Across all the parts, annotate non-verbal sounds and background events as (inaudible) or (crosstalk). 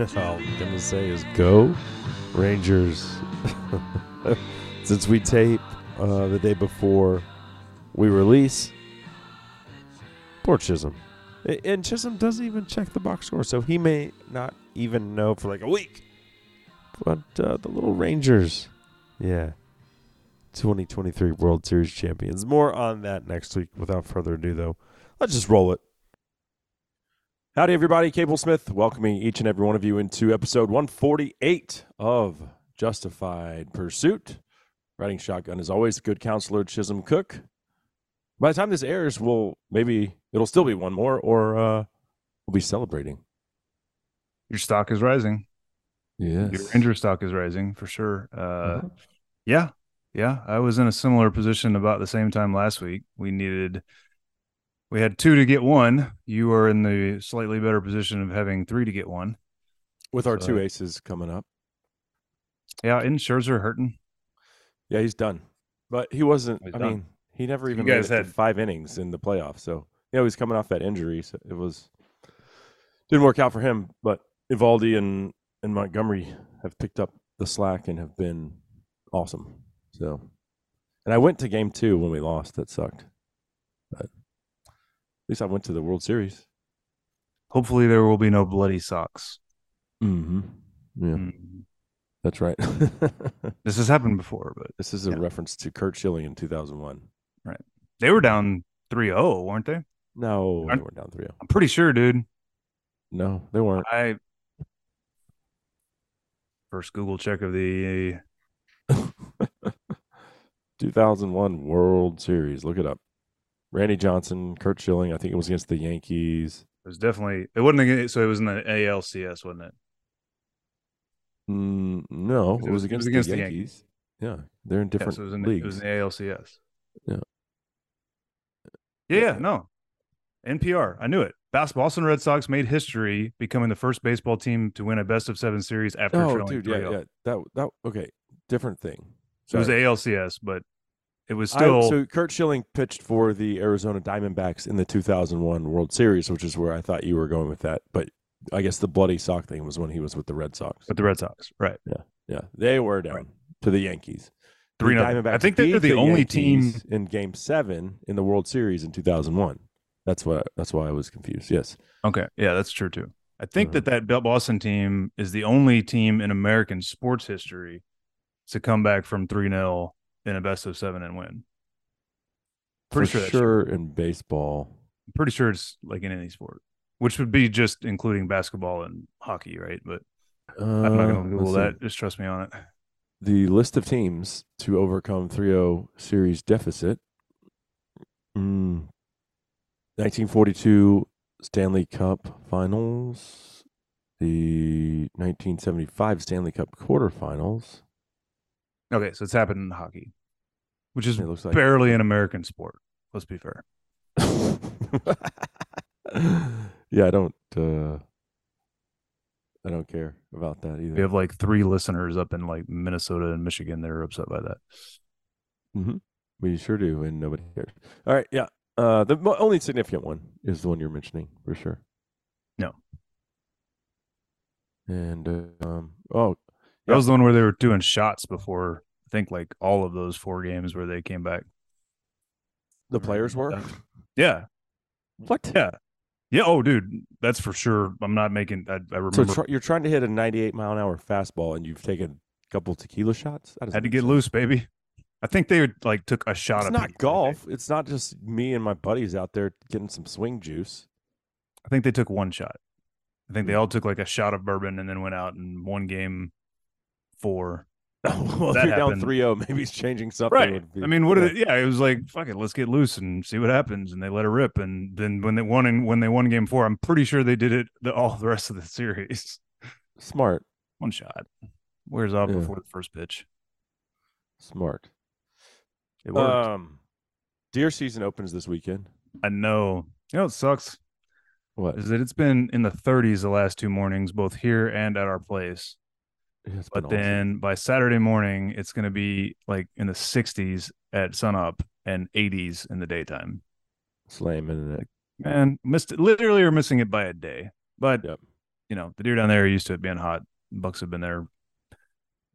(laughs) all I'm gonna say is go Rangers. (laughs) Since we tape uh, the day before we release, poor Chisholm. And Chisholm doesn't even check the box score, so he may not even know for like a week. But uh, the little Rangers, yeah, 2023 World Series champions. More on that next week. Without further ado, though, let's just roll it. Howdy, everybody. Cable Smith welcoming each and every one of you into episode 148 of Justified Pursuit. Riding shotgun, is always, a good counselor Chisholm Cook. By the time this airs, we'll maybe it'll still be one more, or uh, we'll be celebrating. Your stock is rising. Yes. Your Ranger stock is rising for sure. Uh, Uh-huh. Yeah, yeah. I was in a similar position about the same time last week. We needed, we had two to get one. You are in the slightly better position of having three to get one. With our So- two aces coming up. Yeah, and Scherzer hurting. Yeah, he's done. But he wasn't. He's I done. mean, he never You even guys made it to had- five innings in the playoffs. So you know he's coming off that injury. So it was didn't work out for him. But Eovaldi and and Montgomery have picked up the slack and have been awesome. So, and I went to game two when we lost. That sucked. But at least I went to the World Series. Hopefully, there will be no bloody socks. Mm-hmm. Yeah, Mm. that's right. (laughs) This has happened before, but this is a Yeah. reference to Curt Schilling in 2001. Right. they were down 3-0, weren't they? No, they Aren't- weren't down 3 I'm pretty sure, dude. No, they weren't. I first Google check of the (laughs) 2001 World Series. Look it up. Randy Johnson, Curt Schilling. I think it was against the Yankees. It was definitely it wasn't against, so it was in the ALCS, wasn't it? Mm, no, It it, was- was it was against, against the the Yankees. Yeah, they're in Yeah, different so it was in the, leagues. it was in the ALCS. Yeah. Yeah, Yeah. yeah, no. NPR. I knew it. Boston Red Sox made history becoming the first baseball team to win a best of seven series after oh, trailing dude, yeah, yeah. That that okay, different thing. So it was ALCS, but it was I- still so Curt Schilling pitched for the Arizona Diamondbacks in the 2001 World Series, which is where I thought you were going with that. But I guess the bloody sock thing was when he was with the Red Sox. with the Red Sox, right? Yeah, yeah, they were down Right. to the Yankees. The Three nothing. I think they're beat the only team. In Game Seven in the World Series in 2001. That's what. That's why I was confused. Yes. Okay, yeah, that's true too. I think Uh-huh. that that Boston team is the only team in American sports history to come back from three 0 in a best of seven and win. Pretty For sure sure in baseball. I'm pretty sure it's like in any sport, which would be just including basketball and hockey, right? But I'm not Uh, going to Google see. that. Just trust me on it. The list of teams to overcome 3-0 series deficit. Mm, 1942 Stanley Cup Finals. The 1975 Stanley Cup quarterfinals. Okay, so it's happened in hockey, which is like barely an American sport. Let's be fair. (laughs) yeah, I don't. Uh, I don't care about that either. We have like three listeners up in like Minnesota and Michigan that are upset by that. Mm-hmm. We sure do, and nobody cares. All right, yeah. Uh, the only significant one is the one you're mentioning for sure. No. And uh, um, oh, That was the one where they were doing shots before. I think like all of those four games where they came back. the players were Yeah, what? yeah, yeah. Oh, dude, that's for sure. I'm not making. I, I remember. So tr- you're trying to hit a 98 mile an hour fastball, and you've taken a couple tequila shots. That had to get sense. loose, baby. I think they like took a shot. It's not golf. It's not just me and my buddies out there getting some swing juice. I think they took one shot. I think they Hmm. all took like a shot of bourbon and then went out and one game four. (laughs) well, if you're down happened. 3-0, maybe he's changing something. Right. be- I mean, what yeah. did it? Yeah, it was like fuck it, let's get loose and see what happens. And they let it rip. And then when they won and when they won game four, I'm pretty sure they did it the, all the rest of the series. Smart, One shot wears off Yeah. before the first pitch. smart. It worked. Um, deer season opens this weekend. I know. You know, it sucks What? is that it's been in the 30s the last two mornings, both here and at our place. Yeah, But awesome. then by Saturday morning, it's going to be like in the 60s at sunup and 80s in the daytime. slamming it. And missed it, literally are missing it by a day. But Yep. you know, the deer down there are used to it being hot. Bucks have been there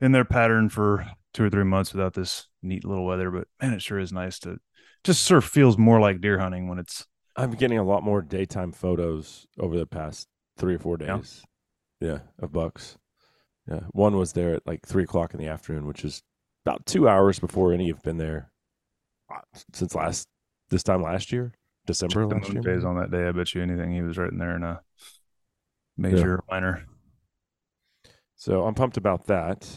in their pattern for two or three months without this neat little weather. But man, it sure is nice to just sort of feels more like deer hunting when it's I'm getting a lot more daytime photos over the past three or four Yeah. days. Yeah, of bucks. Yeah, one was there at like three o'clock in the afternoon, which is about two hours before any have been there uh, since last this time last year, December last moon year. phase on that day. I bet you anything he was right in there in a major minor. So I'm pumped about that.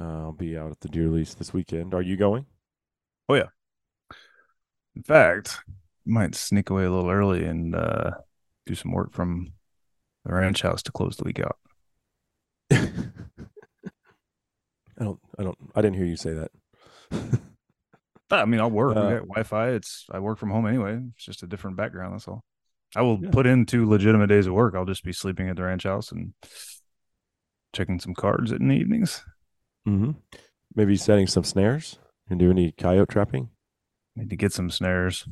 Uh, I'll be out at the deer lease this weekend. Are you going? Oh yeah. In fact, might sneak away a little early and uh, do some work from the ranch house to close the week out. I don't. I don't. I didn't hear you say that. (laughs) I mean, I'll work. Uh, we got Wi-Fi. It's I work from home anyway. It's just a different background. That's all. I will Yeah. put in two legitimate days of work. I'll just be sleeping at the ranch house and checking some cards in the evenings. mm-hmm. Maybe setting some snares and do any coyote trapping. Need to get some snares. I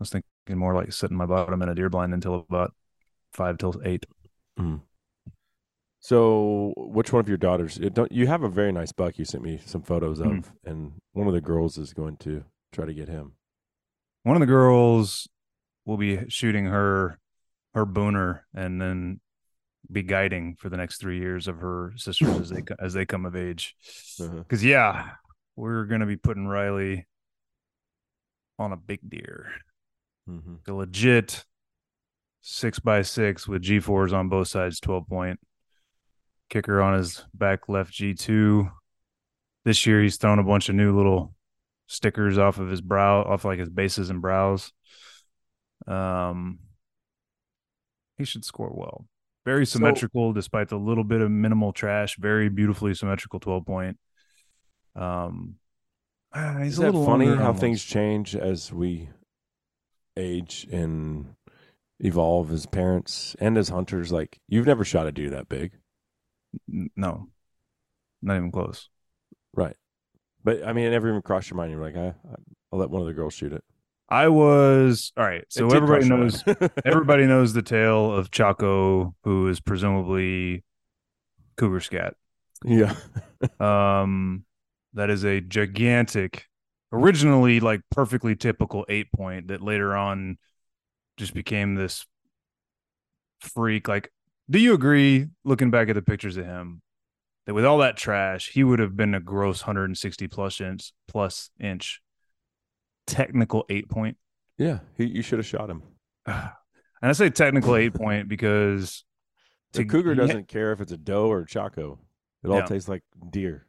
was thinking more like sitting my bottom in a deer blind until about five till eight. Mm. So, which one of your daughters? Don't you have a very nice buck? You sent me some photos of, Mhm. and one of the girls is going to try to get him. One of the girls will be shooting her her booner and then be guiding for the next three years of her sisters as they (laughs) as they come of age. Uh-huh. Because yeah, we're gonna be putting Riley on a big deer, Mm-hmm. the legit six by six with G fours on both sides, twelve point kicker on his back left G two. This year he's thrown a bunch of new little stickers off of his brow, off like his bases and brows. Um, he should score well. Very So- symmetrical, despite the little bit of minimal trash. Very beautifully symmetrical twelve point. Um, (sighs) he's Is a that little funny how almost. things change as we age and evolve as parents and as hunters? Like you've never shot a deer that big, No, not even close. right? But I mean, it never even crossed your mind. You're like, I, I'll let one of the girls shoot it. I was all right. So everybody knows (laughs) everybody knows the tale of Chaco, who is presumably cougar scat. yeah. (laughs) Um, that is a gigantic, originally like perfectly typical eight point that later on just became this freak. Like, do you agree, looking back at the pictures of him, that with all that trash, he would have been a gross 160 plus inch plus inch technical eight point? Yeah. He, you should have shot him. (sighs) And I say technical eight point because The to- cougar doesn't care if it's a doe or chaco. It all Yeah. tastes like deer.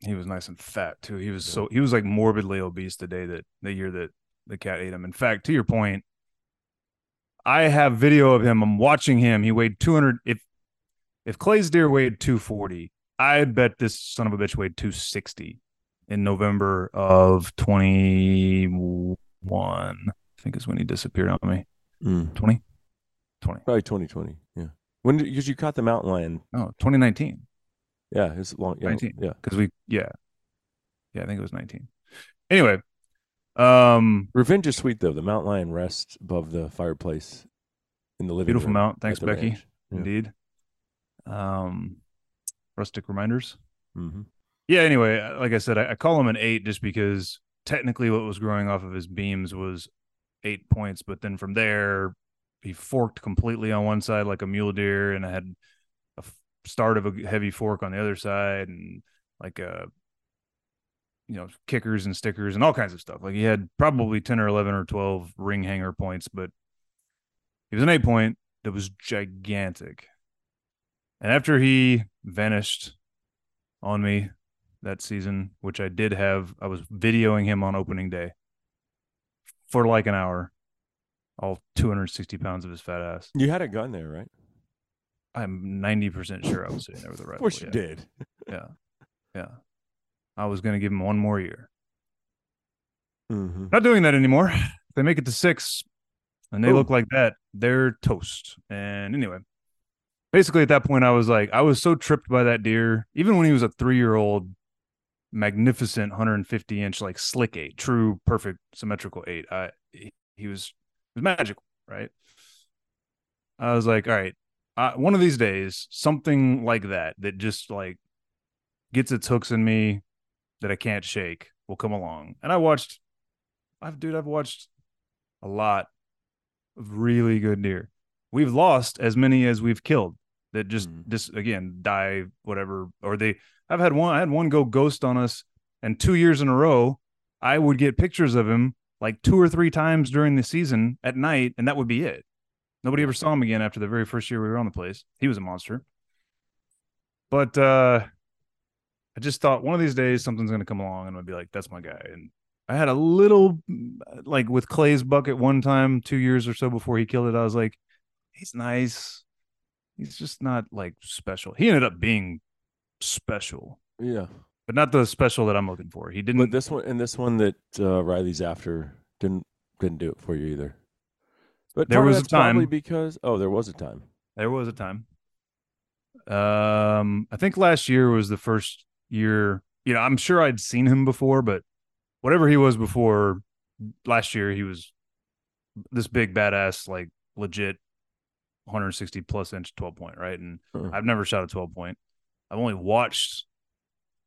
he was nice and fat too. He was Yeah. so he was like morbidly obese the day that the year that the cat ate him. In fact, to your point, I have video of him. I'm watching him. He weighed 200. If if Clay's deer weighed 240, I'd bet this son of a bitch weighed 260 in November of 21. I think is when he disappeared on me. Hmm. 20, 20. Probably 2020. Yeah. When did because you caught the mountain lion? No, 2019. Yeah, it's long. Yeah, 19. yeah. Because we, yeah, yeah, I think it was 19. Anyway, um, Revenge is sweet though. The mountain lion rests above the fireplace in the living Beautiful room Beautiful mount. Thanks, Becky. ranch. Yeah. Indeed. Um, rustic reminders. Mhm. Yeah. Anyway, like I said, I, I call him an eight just because technically what was growing off of his beams was eight points, but then from there he forked completely on one side like a mule deer, and I had a start of a heavy fork on the other side, and like a you know kickers and stickers and all kinds of stuff. Like he had probably ten or eleven or twelve ring hanger points, but he was an eight point that was gigantic. And after he vanished on me that season, which I did have, I was videoing him on opening day for like an hour, all 260 pounds of his fat ass. You had a gun there, right? I'm 90% sure I was sitting there with a Of rifle. course you yeah. did. Yeah. Yeah. I was going to give him one more year. Mm-hmm. Not doing that anymore. If (laughs) they make it to six and they Boom. look like that, they're toast. And anyway, basically at that point, I was like, I was so tripped by that deer, even when he was a three year old, magnificent 150 inch, like slick eight, true, perfect, symmetrical eight. I, he- he was, he was magical, right? I was like, all right, uh, one of these days, something like that that just like gets its hooks in me that I can't shake will come along. And I watched, I've dude, I've watched a lot of really good deer. We've lost as many as we've killed that just Mhm. just again die whatever or they I've had one I had one go ghost on us and 2 years in a row I would get pictures of him like two or three times during the season at night and that would be it. Nobody ever saw him again after the very first year we were on the place. He was a monster. But uh I just thought one of these days something's going to come along and I'd be like that's my guy and I had a little like with Clay's bucket one time 2 years or so before he killed it I was like he's nice. He's just not like special. He ended up being special, Yeah. but not the special that I'm looking for. He didn't. But this one and this one that uh, Riley's after didn't didn't do it for you either. But There was a time- because oh, there was a time. there was a time. Um, I think last year was the first year. You know, I'm sure I'd seen him before, but whatever he was before last year, he was this big badass, like legit 160 plus inch 12 point, right? And Uh-uh. I've never shot a 12 point. I've only watched,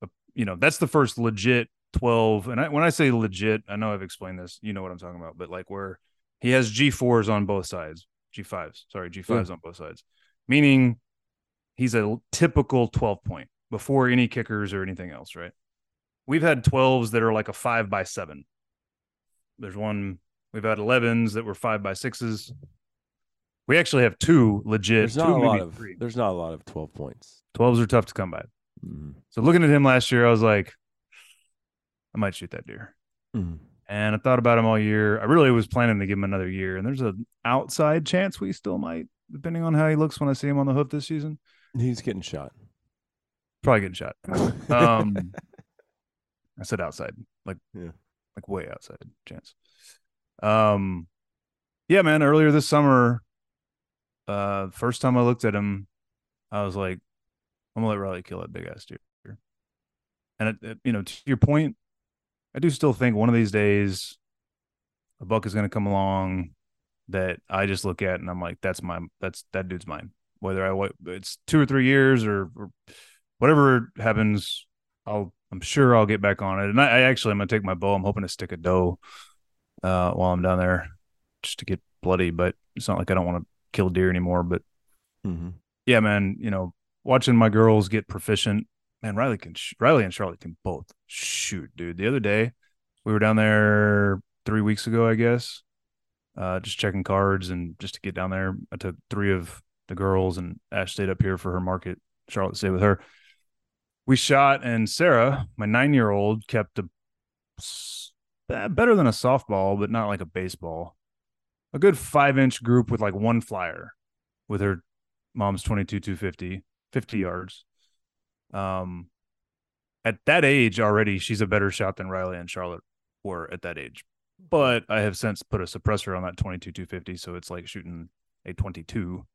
a, you know, that's the first legit 12. And I, when I say legit, I know I've explained this. You know what I'm talking about, but like where he has G4s on both sides, G5s, sorry, G5s hmm. on both sides, meaning he's a typical 12 point before any kickers or anything else, right? We've had 12s that are like a five by seven. There's one, we've had 11s that were five by sixes. We actually have two legit. There's not two, a lot of three. there's not a lot of twelve points. 12s are tough to come by. Mhm. So looking at him last year, I was like, I might shoot that deer. Mhm. And I thought about him all year. I really was planning to give him another year. And there's an outside chance we still might, depending on how he looks when I see him on the hoof this season. He's getting shot. Probably getting shot. Um, (laughs) I said outside, like Yeah. like way outside chance. Um, yeah, man. Earlier this summer, uh, first time I looked at him, I was like, I'm gonna let Riley kill that big ass deer. And it, it- you know, to your point, I do still think one of these days, a buck is gonna come along that I just look at and I'm like, that's my, that's that dude's mine. Whether I it's two or three years or, or whatever happens, I'll I'm sure I'll get back on it. And I, I actually I'm gonna take my bow. I'm hoping to stick a doe uh while I'm down there just to get bloody, but it's not like I don't want to kill deer anymore. But Mhm. yeah, man, you know, watching my girls get proficient, man, Riley can sh- Riley and Charlotte can both shoot, dude. The other day we were down there three weeks ago, I guess. Uh just checking cards and just to get down there. I took three of the girls and Ash stayed up here for her market. Charlotte stayed with her we shot and sarah my nine year old kept a eh, better than a softball but not like a baseball. A good five inch group with like one flyer with her mom's 22 250 50 yards. Um at that age already she's a better shot than riley and charlotte were at that age. But i have since put a suppressor on that 22 250 so it's like shooting a 22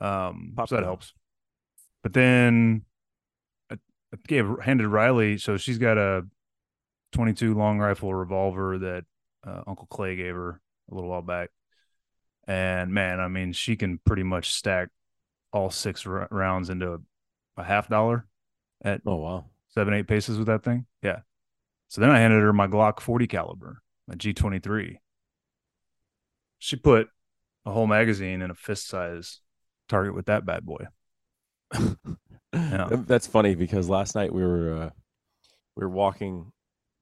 um Pop so that helps. But then gave handed Riley. So she's got a 22 long rifle revolver that uh, Uncle Clay gave her a little while back. And man, I mean, she can pretty much stack all six r- rounds into a, a half dollar at Oh wow. seven, eight paces with that thing. Yeah. So then I handed her my Glock 40 caliber, my G23. She put a whole magazine in a fist size target with that bad boy. (laughs) Yeah. That's funny because last night we were uh, we were walking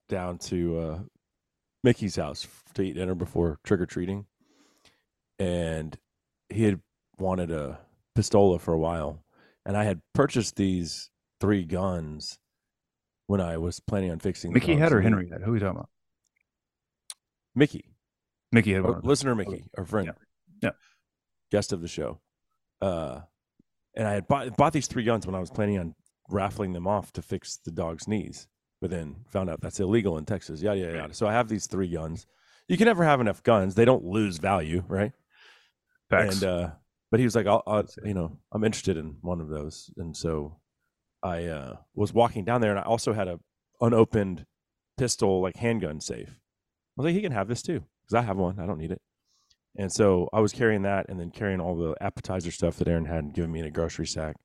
down to uh, Mickey's house to eat dinner before trick or treating, and he had wanted a pistola for a while, and I had purchased these three guns when I was planning on fixing. Mickey had or. Henry had? Who are you talking about? Mickey, Mickey had one. listener Mickey, our friend, Yeah. guest of the show. Uh, and I had bought, bought these three guns when I was planning on raffling them off to fix the dog's knees, but then found out that's illegal in Texas. Yada yada yada. So I have these three guns. You can never have enough guns; they don't lose value, right? Facts. And uh, but he was like, I'll, I'll, you know, I'm interested in one of those, and so I uh, was walking down there, and I also had a unopened pistol, like handgun safe. I was like, he can have this too, because I have one. I don't need it. And so I was carrying that and then carrying all the appetizer stuff that Aaron had given me in a grocery sack.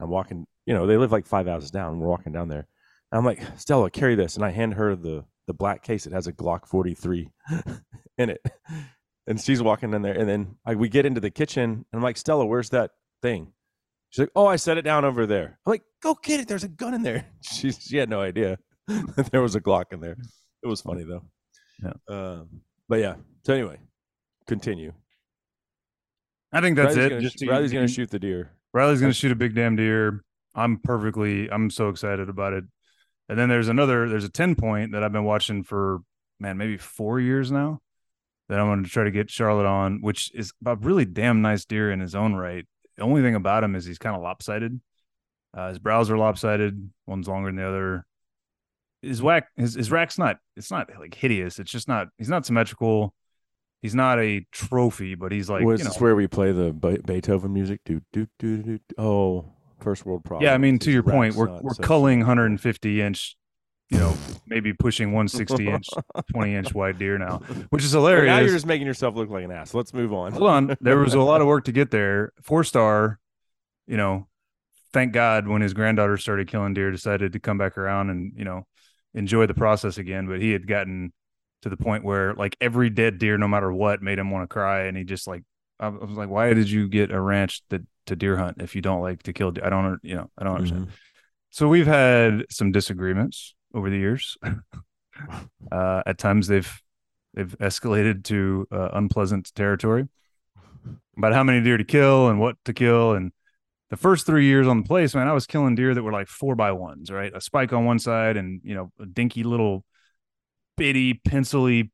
I'm walking, you know, they live like five houses down. We're walking down there. And I'm like, Stella, carry this. And I hand her the the black case. It has a Glock 43 (laughs) in it. And she's walking in there. And then I, we get into the kitchen. And I'm like, Stella, where's that thing? She's like, oh, I set it down over there. I'm like, go get it. There's a gun in there. (laughs) She, she had no idea (laughs) that there was a Glock in there. It was funny, though. Yeah. Um, but yeah. So anyway, continue. I think that's Riley's it. Gonna, Just Riley's going to shoot the deer. Riley's going to shoot a big damn deer. I'm perfectly, I'm so excited about it. And then there's another, there's a 10 point that I've been watching for, man, maybe four years now that I'm going to try to get Charlotte on, which is a really damn nice deer in his own right. The only thing about him is he's kind of lopsided. Uh, his brows are lopsided. One's longer than the other. His whack, his, his rack's not, it's not like hideous. It's just not, he's not symmetrical. He's not a trophy, but he's like, was you know, this where we play the Beethoven music? Do do do do. Oh, first world problem. Yeah, I mean, to your point, we're we're culling 150 inch, you know, maybe pushing 160 inch, (laughs) 20 inch wide deer now, (laughs) which is Well, Now you're just making yourself look like an ass. Let's move on. Hold on, there was a lot of work to get there. Four star, you know, thank God when his granddaughter started killing deer, decided to come back around and you know enjoy the process again. But he had gotten to the point where like every dead deer, no matter what, made him want to cry, and he just like I was like, why did you get a ranch that to deer hunt if you don't like to kill? Deer? I don't, you know, I don't understand. Mhm. So we've had some disagreements over the years. (laughs) uh, at times they've they've escalated to uh, unpleasant territory about how many deer to kill and what to kill. And the first three years on the place, man, I was killing deer that were like four by ones, right? A spike on one side and you know a dinky little bitty pencily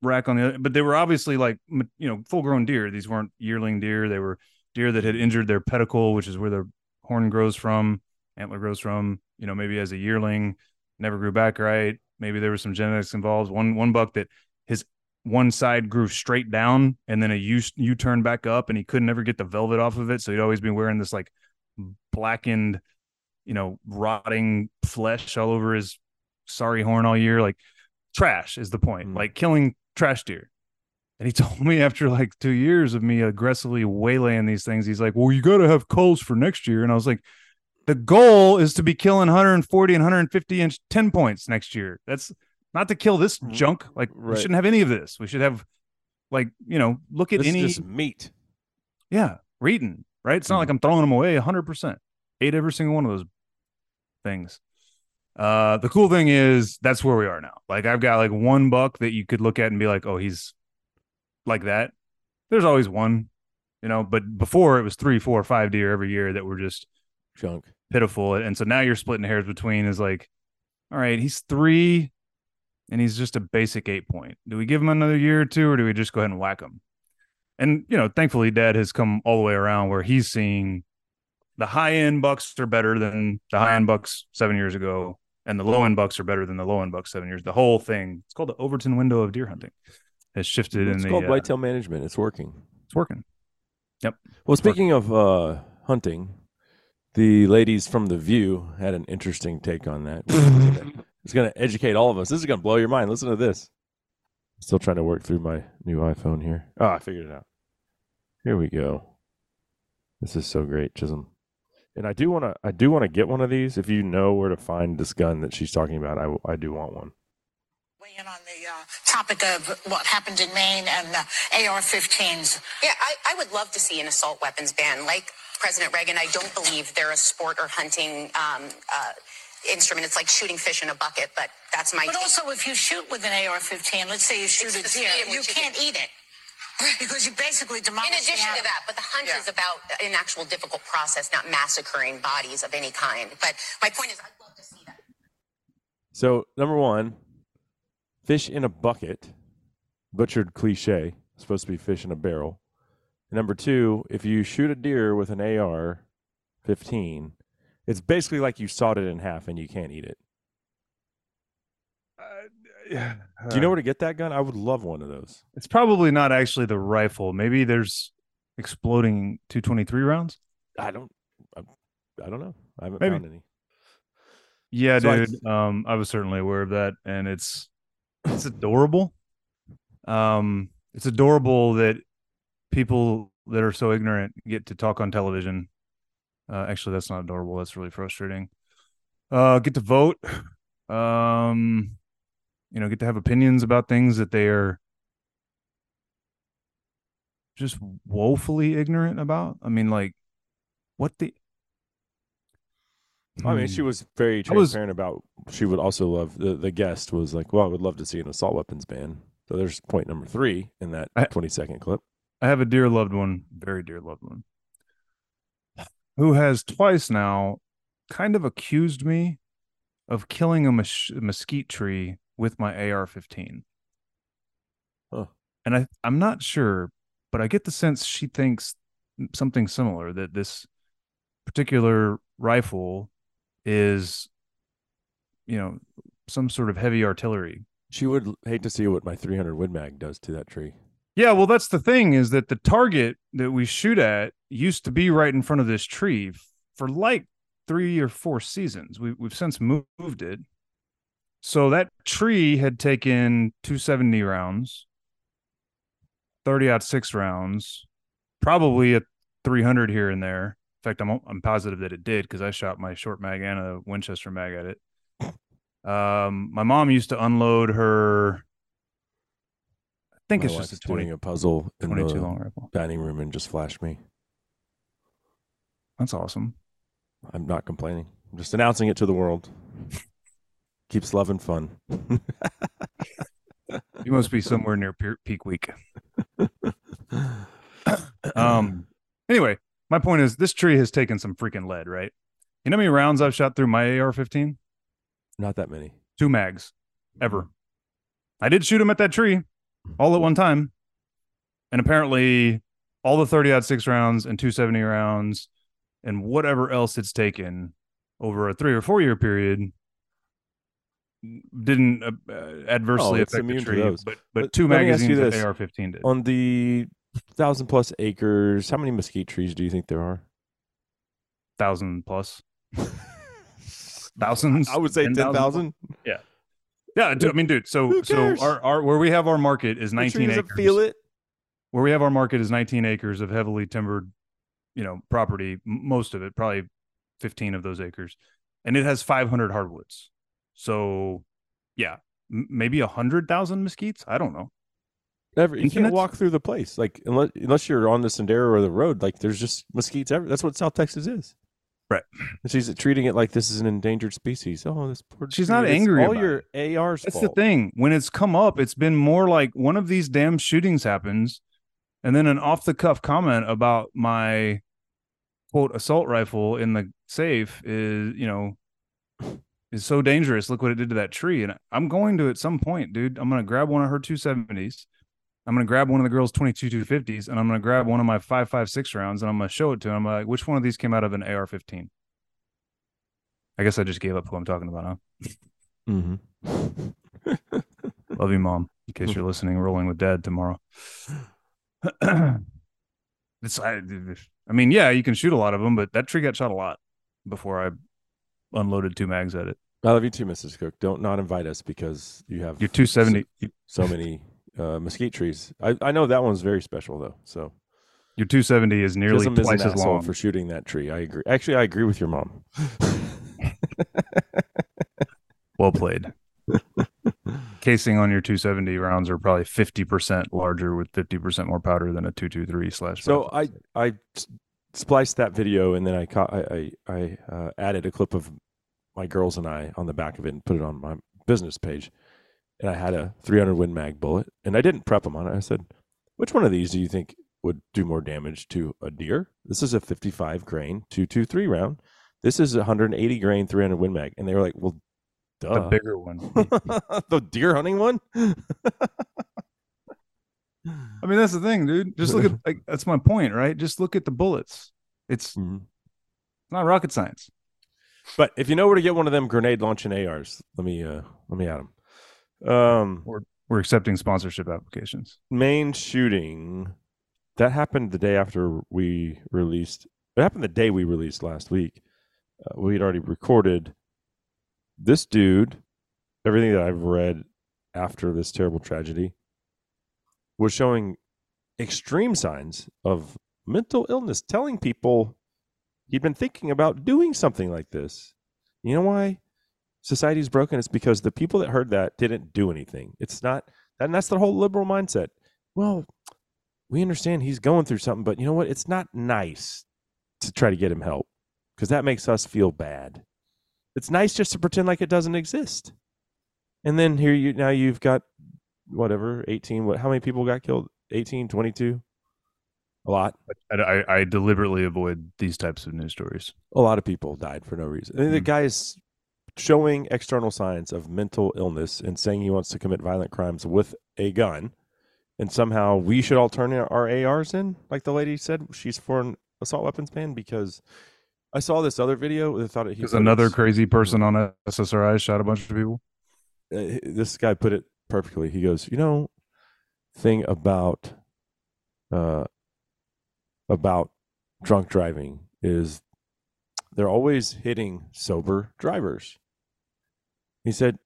rack on the other. But they were obviously like you know full grown deer. These weren't yearling deer. They were deer that had injured their pedicle, which is where their horn grows from, antler grows from. You know, maybe as a yearling, never grew back right. Maybe there was some genetics involved. One one buck that his one side grew straight down and then a U U turn back up, and he couldn't ever get the velvet off of it. So he'd always be wearing this like blackened, you know, rotting flesh all over his sorry horn all year. Like trash is the point. Mm. Like killing trash deer. And he (laughs) told me after like two years of me aggressively waylaying these things, he's like, Well, you got to have culls for next year. And I was like, The goal is to be killing 140 and 150 inch 10 points next year. That's not to kill this Mm, junk. Like, we shouldn't have any of this. We should have, like, you know, look at This any, just meat. yeah, reading, right? It's not like I'm throwing them away 100%. Ate every single one of those things. Uh, the cool thing is that's where we are now. Like I've got like one buck that you could look at and be like, oh, he's like that. There's always one, you know, but before it was three, four, five deer every year that were just Junk. pitiful. And so now you're splitting hairs between is like, all right, he's three and he's just a basic eight point. Do we give him another year or two or do we just go ahead and whack him? And, you know, thankfully, dad has come all the way around where he's seeing the high end bucks are better than the high end bucks seven years ago, and the low end bucks are better than the low end bucks seven years. The whole thing, it's called the Overton window of deer hunting, has shifted in It's the. called uh, whitetail management. It's working. it's working. Yep. Well, speaking of uh, hunting, the ladies from The View had an interesting take on that. it's going to educate all of us. This is going to blow your mind. Listen to this. Still trying to work through my new iPhone here. Oh, I figured it out. Here we go. This is so great, Chisholm. And I do want to. I do want to get one of these. If you know where to find this gun that she's talking about, I, I do want one. Weigh in on the uh, topic of what happened in Maine and uh, AR-15s. Yeah, I, I would love to see an assault weapons ban. Like President Reagan, I don't believe they're a sport or hunting um, uh, instrument. It's like shooting fish in a bucket, but that's my But take. also, if you shoot with an AR-15, let's say you shoot It's a deer, you can't eat it (laughs) because you basically demolish in addition the to that, but the hunt Yeah. is about an actual difficult process, not massacring bodies of any kind. But my point is, I'd love to see that. So number one, fish in a bucket, butchered cliche, supposed to be fish in a barrel. And number two, if you shoot a deer with an AR 15, it's basically like you sawed it in half and you can't eat it. Yeah. Do you know where to get that gun? I would love one of those. It's probably not actually the rifle. Maybe there's exploding 223 rounds. I don't. I, I don't know. I haven't Maybe. found any. Yeah, So dude. th- um, I was certainly aware of that, and it's it's adorable. Um, it's adorable that people that are so ignorant get to talk on television. Uh, actually, that's not adorable. That's really frustrating. Uh, get to vote. Um, you know, get to have opinions about things that they are just woefully ignorant about. I mean, like, what the? I mean, she Hmm. was very transparent about she would also love the, the guest was like, well, I would love to see an assault weapons ban. So there's point number three in that I- 20 second clip. I have a dear loved one, very dear loved one, who has twice now kind of accused me of killing a mes- mesquite tree with my AR-15. Huh. And I, I'm not sure, but I get the sense she thinks something similar that this particular rifle is, you know, some sort of heavy artillery She would hate to see what my 300 Win Mag does to that tree. Yeah, well, that's the thing is that the target that we shoot at used to be right in front of this tree for like three or four seasons. We, we've since moved it. So that tree had taken 270 rounds, 30 aught six rounds, probably a 300 here and there. In fact, I'm I'm positive that it did because I shot my short mag and a Winchester mag at it. Um, my mom used to unload her. I think My it's just a wife's 20, doing a puzzle in 22 the long rifle. dining room and just flashed me. That's awesome. I'm not complaining. I'm just announcing it to the world. Keeps love and fun. You must be somewhere near peak week. (laughs) Um. Anyway, my point is, this tree has taken some freaking lead, right? You know how many rounds I've shot through my AR-15? not that many. Two mags, ever. I did shoot him at that tree, all at one time, and apparently, all the thirty aught six rounds and two seventy rounds, and whatever else it's taken over a three or four year period didn't uh, uh, adversely Oh, affect the tree, but but But two let me ask you magazines at AR-15 did. On the thousand plus acres, how many mesquite trees do you think there are? thousand plus (laughs) thousands I would say 10,000? 10,000. yeah dude, i mean dude so so our, our where we have our market is 19 acres feel it. where we have our market is 19 acres of heavily timbered you know property most of it probably 15 of those acres and it has 500 hardwoods so yeah m- maybe a hundred thousand mesquites i don't know Never, you can't walk through the place. Like unless unless you're on the Sendero or the road, like there's just mesquites everywhere. That's what South Texas is. Right. And she's treating it like this is an endangered species. Oh, this poor. She's tree. not It's angry All your AR's That's fault. the thing. When it's come up, it's been more like one of these damn shootings happens, and then an off the cuff comment about my quote assault rifle in the safe is, you know, is so dangerous. Look what it did to that tree. And I'm going to at some point, dude. I'm gonna grab one of her 270s. I'm gonna grab one of the girls' 22 250s, and I'm gonna grab one of my 556 rounds, and I'm gonna show it to him. I'm like, which one of these came out of an AR-15? I guess I just gave up who I'm talking about, huh? Mm-hmm. Love you, mom. In case you're (laughs) listening, rolling with dad tomorrow. (clears throat) it's I, I mean, yeah, you can shoot a lot of them, but that tree got shot a lot before I unloaded two mags at it. I love you too, Mrs. Cook. Don't not invite us because you have Your 270, so many uh, mesquite trees. I, I know that one's very special though. So your 270 is nearly Chisholm twice as long. for shooting that tree. I agree. Actually, I agree with your mom. (laughs) Well played. Casing on your 270 rounds are probably 50% larger with 50% more powder than a 223 slash. So I I spliced that video and then I caught, I I, I uh, added a clip of my girls and I on the back of it and put it on my business page. And I had a 300 Win Mag bullet and I didn't prep them on it. I said, "Which one of these do you think would do more damage to a deer?" This is a 55 grain 223 round. This is 180 grain 300 Win Mag. And they were like, "Well, duh. the bigger one. (laughs) the deer hunting one? (laughs) I mean, that's the thing, dude. Just look at (laughs) like that's my point, right? Just look at the bullets. It's Mhm. not rocket science. But if you know where to get one of them grenade launching ARs, let me uh let me add them. Um, We're accepting sponsorship applications. main shooting that happened the day after we released. It happened the day we released last week. Uh, we had already recorded. This dude, everything that I've read after this terrible tragedy, was showing extreme signs of mental illness, telling people he'd been thinking about doing something like this. You know why society's broken? It's because the people that heard that didn't do anything. It's not, and that's the whole liberal mindset. Well, we understand he's going through something, but you know what? It's not nice to try to get him help because that makes us feel bad. It's nice just to pretend like it doesn't exist. And then here you now you've got whatever 18 what how many people got killed 18 22 a lot I, I, I deliberately avoid these types of news stories. a lot of people died for no reason and the Mhm. guy is showing external signs of mental illness and saying he wants to commit violent crimes with a gun and somehow we should all turn our ars in like the lady said she's for an assault weapons ban because i saw this other video that thought it he Because put it another crazy person on SSRI shot a bunch of people. uh, this guy put it perfectly. He goes, you know, thing about uh about drunk driving is they're always hitting sober drivers. He said,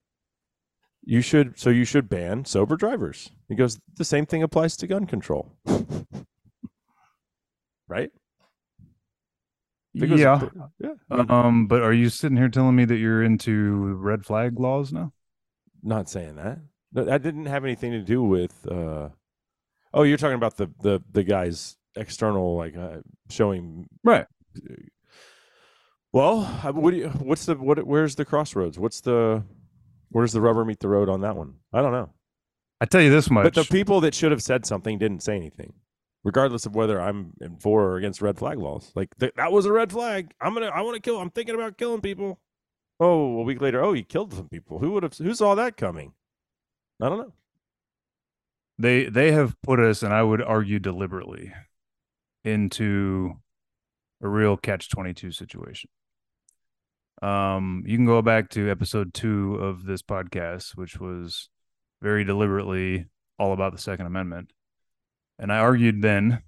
you should so you should ban sober drivers. He goes, the same thing applies to gun control. (laughs) right? Because- yeah. yeah. Um, but are you sitting here telling me that you're into red flag laws now? not saying that. No, that didn't have anything to do with. uh Oh, you're talking about the the the guy's external like uh, showing. Right. Well, what do you, what's the what? Where's the crossroads? What's the where's the rubber meet the road on that one? I don't know. I tell you this much. But the people that should have said something didn't say anything, regardless of whether I'm in for or against red flag laws. Like th- that was a red flag. I'm gonna I want to kill. I'm thinking about killing people. Oh, a week later, oh, you killed some people. Who would have? Who saw that coming? I don't know. they they have put us, and I would argue deliberately, into a real catch twenty two situation. Um, you can go back to episode two of this podcast, which was very deliberately all about the Second Amendment, and I argued then,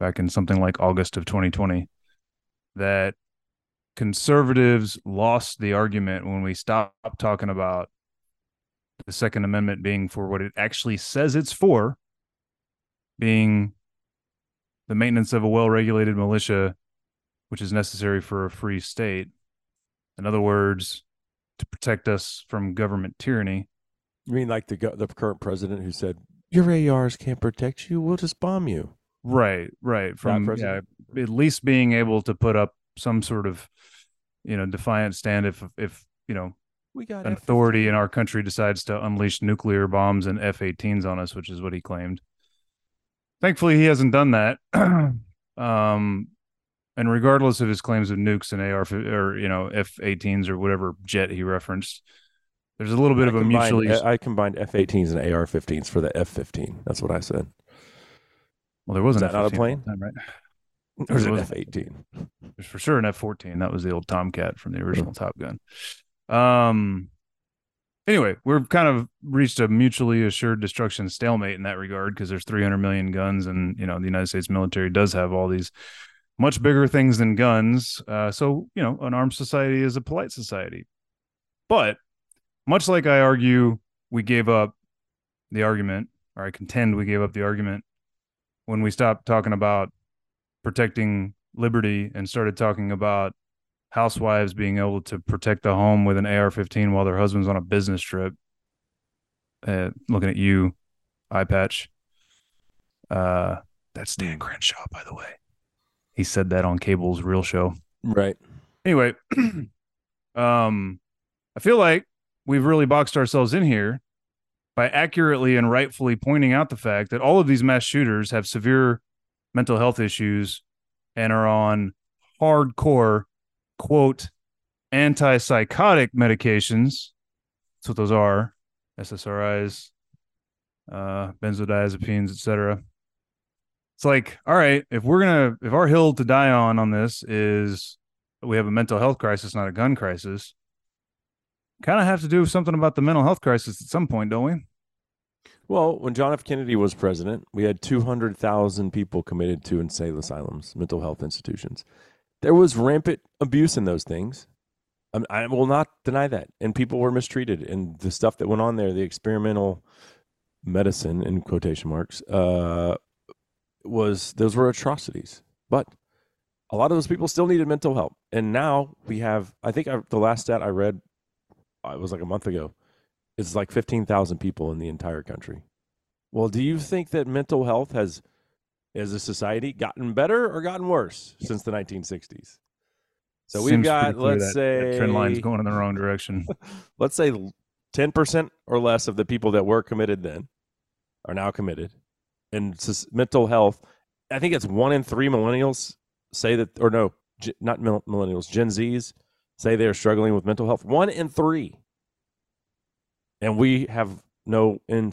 back in something like August of 2020, that conservatives lost the argument when we stopped talking about the Second Amendment being for what it actually says it's for, being the maintenance of a well regulated militia, which is necessary for a free state. In other words, to protect us from government tyranny. You mean like the the current president who said your ARs can't protect you? We'll just bomb you. Right, right. From yeah, at least being able to put up some sort of, you know, defiant stand if if you know We got an F- authority in our country decides to unleash nuclear bombs and F-18s on us, which is what he claimed. Thankfully, he hasn't done that. (clears throat) um, and regardless of his claims of nukes and AR or you know F-18s or whatever jet he referenced, there's a little bit I of a combined- mutually. I combined F-18s and AR-15s for the F-15. That's what I said. well, there wasn't is that not a F-15 plane? at the time, right? Or is it was- F-18? There's for sure an F fourteen. That was the old Tomcat from the original Top Gun. Um. Anyway, we've kind of reached a mutually assured destruction stalemate in that regard because there's 300 million guns, and you know the United States military does have all these much bigger things than guns. Uh, so you know, an armed society is a polite society. But much like I argue, we gave up the argument, or I contend we gave up the argument when we stopped talking about protecting liberty and started talking about housewives being able to protect the home with an AR-15 while their husband's on a business trip. Uh, looking at you, eye patch. Uh, that's Dan Crenshaw, by the way. He said that on Cable's real show. Right. Anyway, (clears throat) um, I feel like we've really boxed ourselves in here by accurately and rightfully pointing out the fact that all of these mass shooters have severe mental health issues and are on hardcore quote antipsychotic medications. That's what those are. SSRIs, uh, benzodiazepines, etc. It's like, all right, if we're gonna if our hill to die on on this is we have a mental health crisis, not a gun crisis, kind of have to do something about the mental health crisis at some point, don't we? Well, when John F. Kennedy was president, we had 200,000 people committed to insane asylums, mental health institutions. There was rampant abuse in those things. I, I will not deny that. And people were mistreated. And the stuff that went on there, the experimental medicine, in quotation marks, uh, was those were atrocities. But a lot of those people still needed mental help, and now we have. I think I, the last stat I read, uh, it was like a month ago. It's like fifteen thousand people in the entire country. Well, do you think that mental health has, as a society, gotten better or gotten worse since the 1960s? So we've got, let's that- say, that trend line's going in the wrong direction. (laughs) let's say 10% or less of the people that were committed then are now committed. And sus- mental health, I think it's one in three millennials say that, or no, not millennials, Gen Zs say they're struggling with mental health. One in three. And we have no in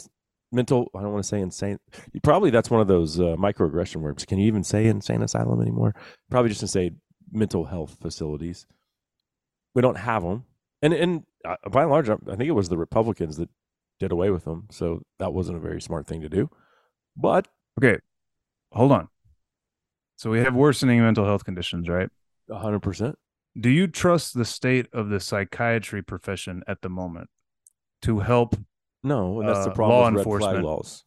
mental, I don't want to say insane. Probably that's one of those uh, microaggression words. Can you even say insane asylum anymore? Probably just to say mental health facilities. We don't have them and and uh, by and large, I think it was the Republicans that did away with them. So that wasn't a very smart thing to do. But Okay, hold on. So we have worsening mental health conditions, right? hundred percent. Do you trust the state of the psychiatry profession at the moment to help? No, and that's the Uh, problem law with red flag laws,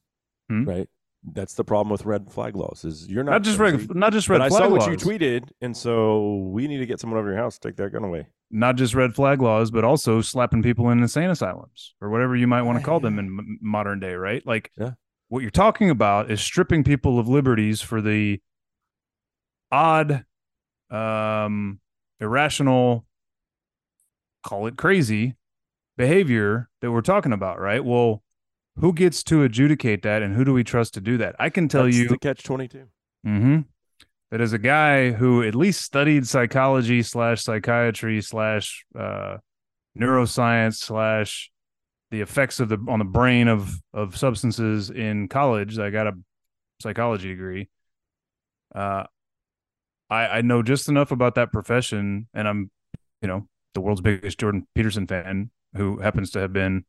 Hmm? right? That's the problem with red flag laws. Is you're not Not just crazy, red, not just red But I flag saw what you tweeted, and so we need to get someone over your house to take that gun away. not just red flag laws, but also slapping people in insane asylums or whatever you might want to call them in m- modern day, right? Like, Yeah. what you're talking about is stripping people of liberties for the odd, um, irrational, call it crazy behavior that we're talking about, right? Well, who gets to adjudicate that, and who do we trust to do that? I can tell That's you the catch twenty two. Mm-hmm. That as a guy who at least studied psychology slash psychiatry slash uh, neuroscience slash the effects of the on the brain of of substances in college, I got a psychology degree. Uh, I I know just enough about that profession, and I'm, you know, the world's biggest Jordan Peterson fan, who happens to have been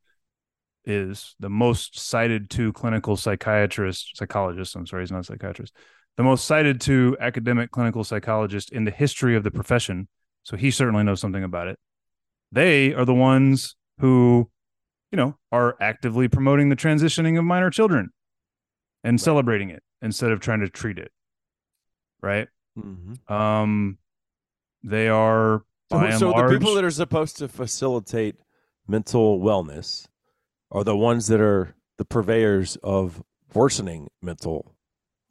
is the most cited to clinical psychiatrist psychologist. I'm sorry, he's not a psychiatrist the most cited to academic clinical psychologist in the history of the profession. So he certainly knows something about it. They are the ones who, you know, are actively promoting the transitioning of minor children and celebrating it instead of trying to treat it. Right. Mm-hmm. Um, they are So, so large, the people that are supposed to facilitate mental wellness are the ones that are the purveyors of worsening mental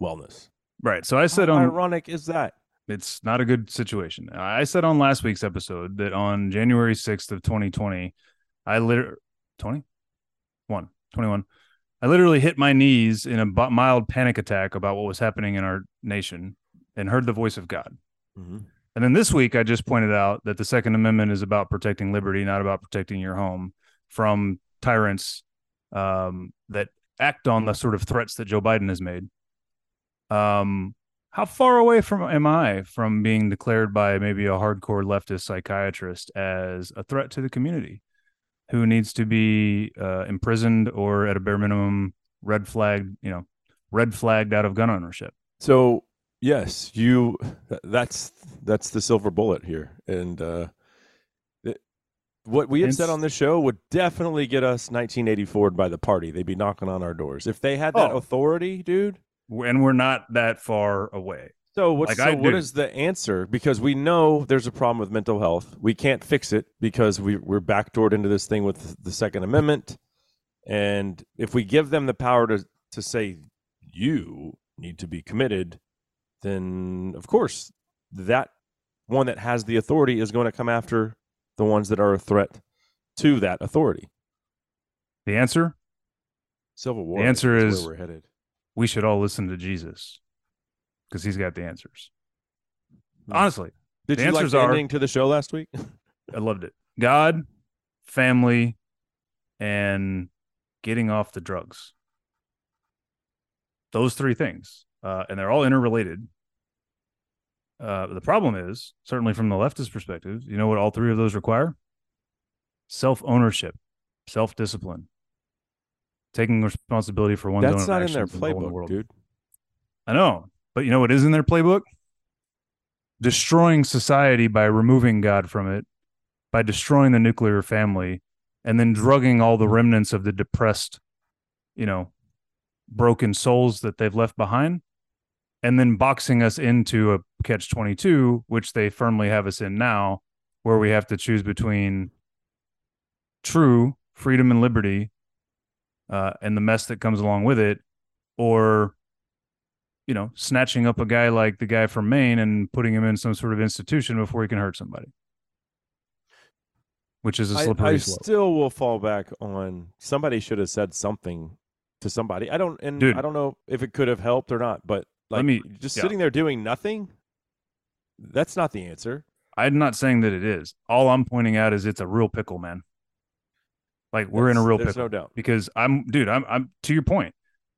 wellness. right. So I said How on ironic is that? it's not a good situation. I said on last week's episode that on January 6th of 2020, I literally 20 one 21 I literally hit my knees in a mild panic attack about what was happening in our nation and heard the voice of God. Mm-hmm. And then this week I just pointed out that the second amendment is about protecting liberty, not about protecting your home from tyrants um, that act on the sort of threats that Joe Biden has made. Um, how far away from am I from being declared by maybe a hardcore leftist psychiatrist as a threat to the community who needs to be uh, imprisoned or at a bare minimum red flagged, you know, red flagged out of gun ownership? So yes, you. That's that's the silver bullet here, and uh, it, what we have said on this show would definitely get us 1984 by the party. They'd be knocking on our doors if they had that Oh. authority, dude. And we're not that far away. So what's Like so what is the answer? Because we know there's a problem with mental health. We can't fix it because we we're backdoored into this thing with the Second Amendment. And if we give them the power to to say you need to be committed, then of course that one that has the authority is going to come after the ones that are a threat to that authority. The answer Civil war. The answer where is- we're headed. we should all listen to Jesus because he's got the answers. Hmm. Honestly, Did the you like answers the are- ending to the show last week? I loved it. God, family, and getting off the drugs. Those three things, uh, and they're all interrelated. Uh, the problem is, certainly from the leftist perspective, you know what all three of those require? Self ownership, self discipline, taking responsibility for one's own. That's own not in their actions and role in the playbook, world. dude. I know, but you know what is in their playbook? Destroying society by removing God from it, by destroying the nuclear family, and then drugging all the remnants of the depressed, you know, broken souls that they've left behind. And then boxing us into a catch 22 which they firmly have us in now where we have to choose between true freedom and liberty uh, and the mess that comes along with it or you know snatching up a guy like the guy from maine and putting him in some sort of institution before he can hurt somebody which is a I, slippery I slope still will fall back on somebody should have said something to somebody. I don't and Dude. I don't know if it could have helped or not, but like Let me- just yeah. sitting there doing nothing, that's not the answer. i'm not saying that it is all i'm pointing out is it's a real pickle man like we're in a real pickle no doubt. because I'm dude, I'm I'm to your point.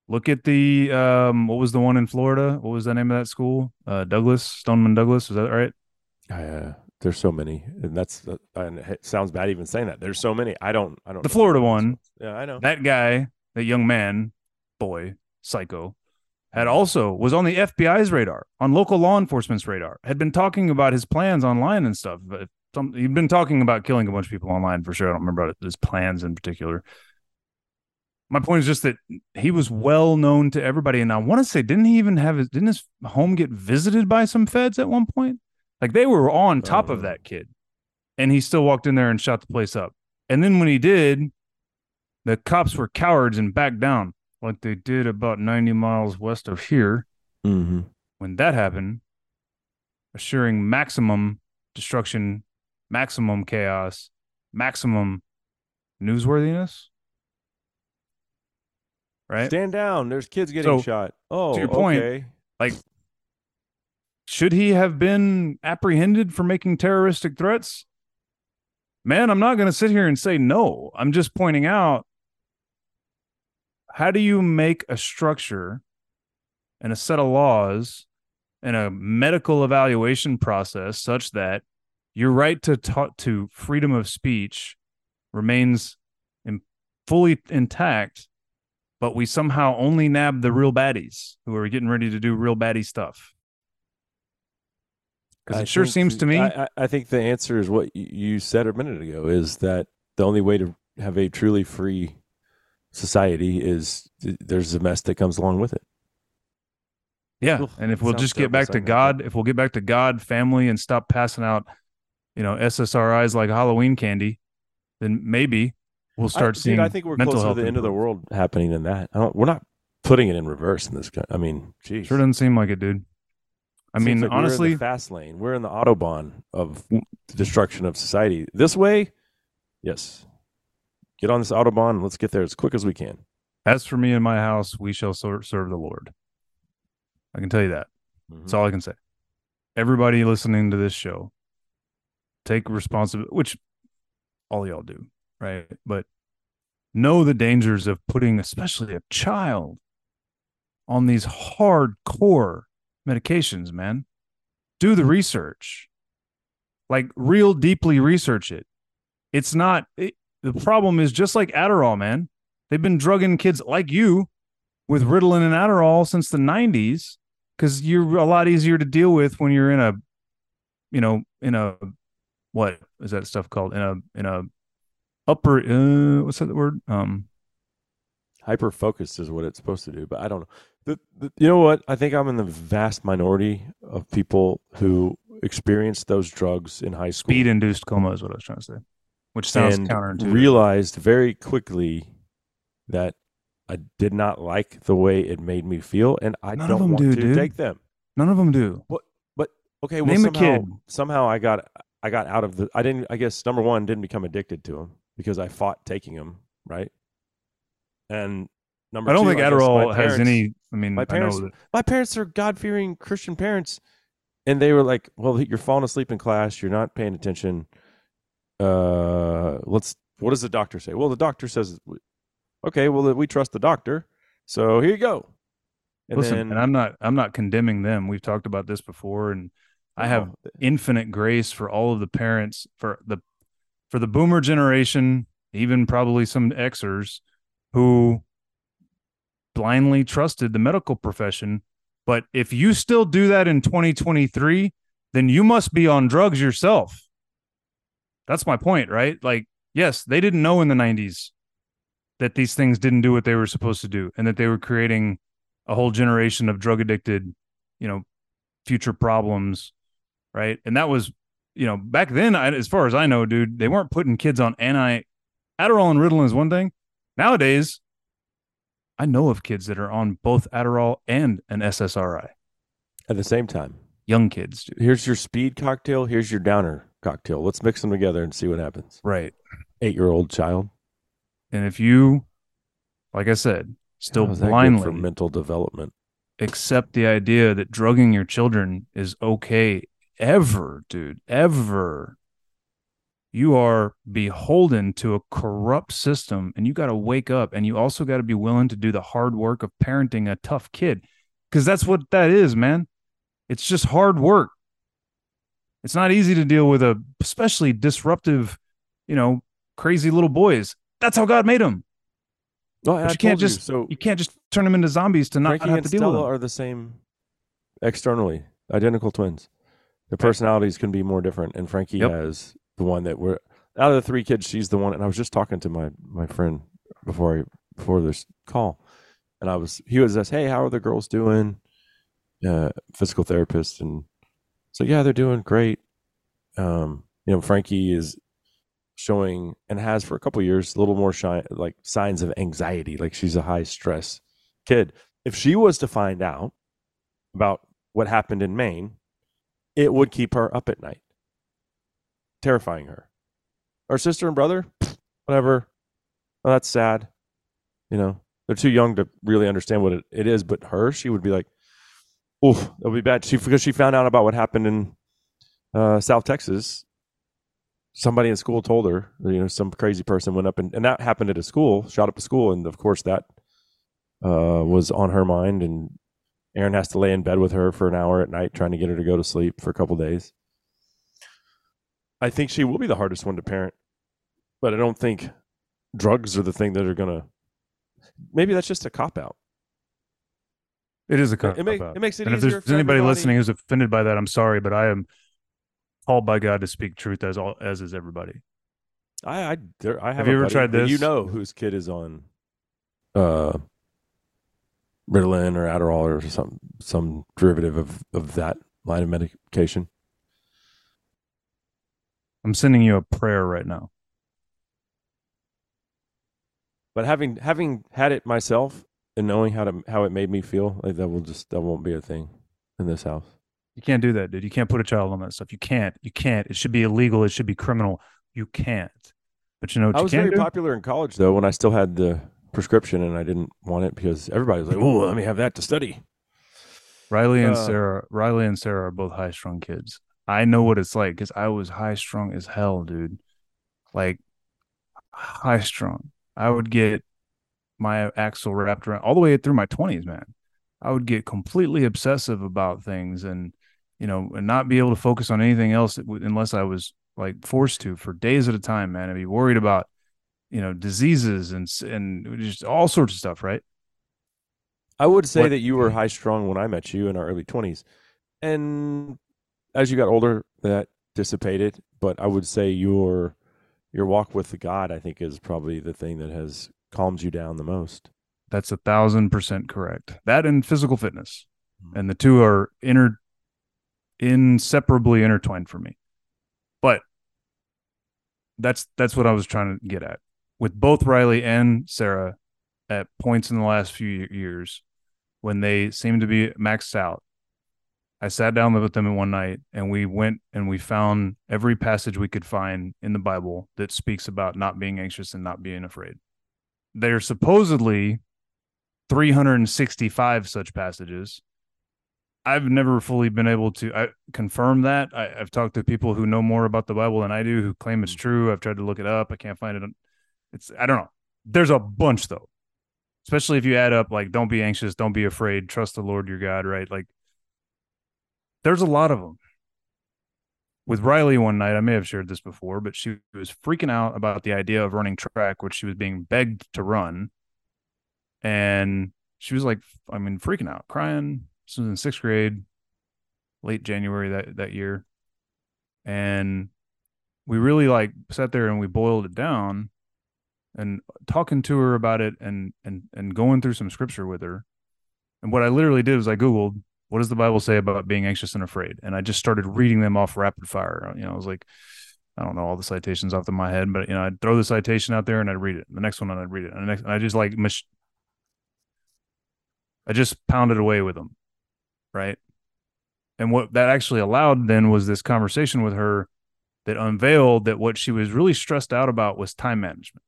Look at the um what was the one in Florida? What was the name of that school? Uh Douglas, Stoneman Douglas, was that right? Uh, there's so many, and that's uh, and it sounds bad even saying that. There's so many. I don't. I don't. The Florida one. Yeah, I know. That guy, that young man, boy, psycho, had also was on the FBI's radar, on local law enforcement's radar, had been talking about his plans online and stuff. But some, he'd been talking about killing a bunch of people online for sure. I don't remember his plans in particular. My point is just that he was well known to everybody, and I want to say, didn't he even have his? Didn't his home get visited by some feds at one point? Like they were on top of Uh. that kid, and he still walked in there and shot the place up. And then when he did, the cops were cowards and backed down, like they did about 90 miles west of here. Mm-hmm. When that happened, assuring maximum destruction, maximum chaos, maximum newsworthiness. Right? Stand down. There's kids getting So, shot. Oh, to your point, okay. Like, should he have been apprehended for making terroristic threats? Man, I'm not going to sit here and say no. I'm just pointing out how do you make a structure and a set of laws and a medical evaluation process such that your right to ta- to freedom of speech remains in, fully intact, but we somehow only nab the real baddies who are getting ready to do real baddie stuff. Because it sure seems to me. I- I think the answer is what you said a minute ago: is that the only way to have a truly free society is there's a mess that comes along with it. Yeah, Oof, and if we'll just get back to saying that, God, if we'll get back to God, family, and stop passing out, you know, SSRIs like Halloween candy, then maybe we'll start I, seeing. Dude, I think we're mental closer to health the end of the world happening than that. I don't, we're not putting it in reverse in this. co- I mean, geez. Sure doesn't seem like it, dude. I Seems mean, like we're in honestly, the fast lane. We're in the autobahn of the destruction of society. This way, yes. Get on this autobahn. and Let's get there as quick as we can. as for me and my house, we shall serve the Lord. I can tell you that. Mhm. That's all I can say. Everybody listening to this show, take responsibility, which all y'all do, right? But know the dangers of putting, especially a child, on these hardcore medications, man. Do the research, like real deeply research it. It's not, it, the problem is just like Adderall, man. They've been drugging kids like you with Ritalin and Adderall since the 90s because you're a lot easier to deal with when you're in a you know in a what is that stuff called? In a in a upper uh what's that word? Um hyper focused is what it's supposed to do but i don't know. The, the, you know what? I think i'm in the vast minority of people who experienced those drugs in high school. Speed induced coma is what I was trying to say which sounds and counterintuitive realized very quickly that i did not like the way it made me feel and i None don't want do, to dude. take them none of them do But okay well Name a somehow, kid. somehow i got i got out of the i didn't i guess number one didn't become addicted to them because i fought taking them right and number I don't two, think I Adderall has any I mean my I parents- know that my parents are God fearing Christian parents, and they were like, "Well, you're falling asleep in class. You're not paying attention. Uh, let's. What does the doctor say? Well, the doctor says, okay, well, we trust the doctor, so here you go. And listen then, and I'm not I'm not condemning them we've talked about this before and I have Oh, infinite grace for all of the parents for the for the boomer generation even probably some xers who blindly trusted the medical profession but if you still do that in 2023 then you must be on drugs yourself that's my point right like yes they didn't know in the 90s that these things didn't do what they were supposed to do and that they were creating a whole generation of drug addicted you know, future problems, right? And that was, you know, back then, I, as far as I know, dude, they weren't putting kids on anti Adderall and Ritalin is one thing. Nowadays, I know of kids that are on both Adderall and an SSRI. At the same time, Young kids, dude. here's your speed cocktail. Here's your downer cocktail. Let's mix them together and see what happens. Right. Eight year old child. And if you, like I said, still How's that good blindly for mental development. accept the idea that drugging your children is okay ever, dude, ever, you are beholden to a corrupt system and you got to wake up and you also got to be willing to do the hard work of parenting a tough kid because that's what that is, man. It's just hard work. It's not easy to deal with a especially disruptive, you know, crazy little boys. That's how God made them. I you can't just so. you can't just turn them into zombies to not, Frankie have to deal with Stella them. are the same externally, identical twins. Their personalities can be more different, and Frankie Yep. has the one that we're out of the three kids. She's the one, and I was just talking to my my friend before I before this call, and I was he was just hey, how are the girls doing? Uh, physical therapist, and so yeah, they're doing great. Um, you know, Frankie is showing and has for a couple years a little more shy like signs of anxiety like she's a high stress kid. If she was to find out about what happened in maine it would keep her up at night. Terrifying her. Her sister and brother (sniffs) whatever. Well, that's sad you know. They're too young to really understand what it, it is but her she would be like oof that would be bad she because she found out about what happened in uh, south texas somebody in school told her, you know, some crazy person went up and, and that happened at a school, shot up a school. And of course that uh, was on her mind. And Aaron has to lay in bed with her for an hour at night, trying to get her to go to sleep for a couple days. I think she will be the hardest one to parent, but I don't think drugs are the thing that are to, maybe that's just a cop out. It is a cop It, make, it makes it and if there's anybody everybody. listening who's offended by that, I'm sorry, but I am called by God to speak truth as all as is everybody. I I, there, I have, Have you ever buddy tried that You know whose kid is on uh Ritalin or Adderall or some some derivative of of that line of medication. I'm sending you a prayer right now. But having having had it myself and knowing how to how it made me feel, like that will just that won't be a thing in this house. You can't do that, dude. You can't put a child on that stuff. You can't. You can't. It should be illegal. It should be criminal. You can't. But you know what I you was very do? popular in college though when I still had the prescription and I didn't want it because everybody was like, "Oh, let me have that to study." Riley and Uh, Sarah. Riley and Sarah are both high strung kids. I know what it's like because I was high strung as hell, dude. Like high strung. I would get my axle wrapped around all the way through my twenties, man. I would get completely obsessive about things and you know and not be able to focus on anything else unless I was like forced to for days at a time, man. I'd be worried about you know diseases and and just all sorts of stuff, right? I would say What- that you were high strung when I met you in our early 20s. And as you got older, that dissipated. But I would say your your walk with God, I think, is probably the thing that has calmed you down the most. That's a thousand percent correct. That and physical fitness, Mhm. and the two are inter inseparably intertwined for me. But that's that's what I was trying to get at with both Riley and Sarah at points in the last few years when they seemed to be maxed out. I sat down with them in one night and we went and we found every passage we could find in the Bible that speaks about not being anxious and not being afraid. They're supposedly 365 such passages. I've never fully been able to I, confirm that. I, I've talked to people who know more about the Bible than I do who claim it's hmm. true. I've tried to look it up. I can't find it. It's I don't know. There's a bunch though, especially if you add up like don't be anxious, don't be afraid, trust the Lord your God. Right? Like there's a lot of them. With Riley one night, I may have shared this before, but she was freaking out about the idea of running track, which she was being begged to run. And she was like i mean freaking out crying. This was in sixth grade late january that that year. And we really like sat there and we boiled it down and talking to her about it and and and going through some scripture with her. And what i literally did was i googled what does the Bible say about being anxious and afraid? And I just started reading them off rapid fire. You know, I was like, I don't know all the citations off of my head, but you know, I'd throw the citation out there and I'd read it. The next one and I'd read it. And the next, and I just like, mach- I just pounded away with them, right? And what that actually allowed then was this conversation with her that unveiled that what she was really stressed out about was time management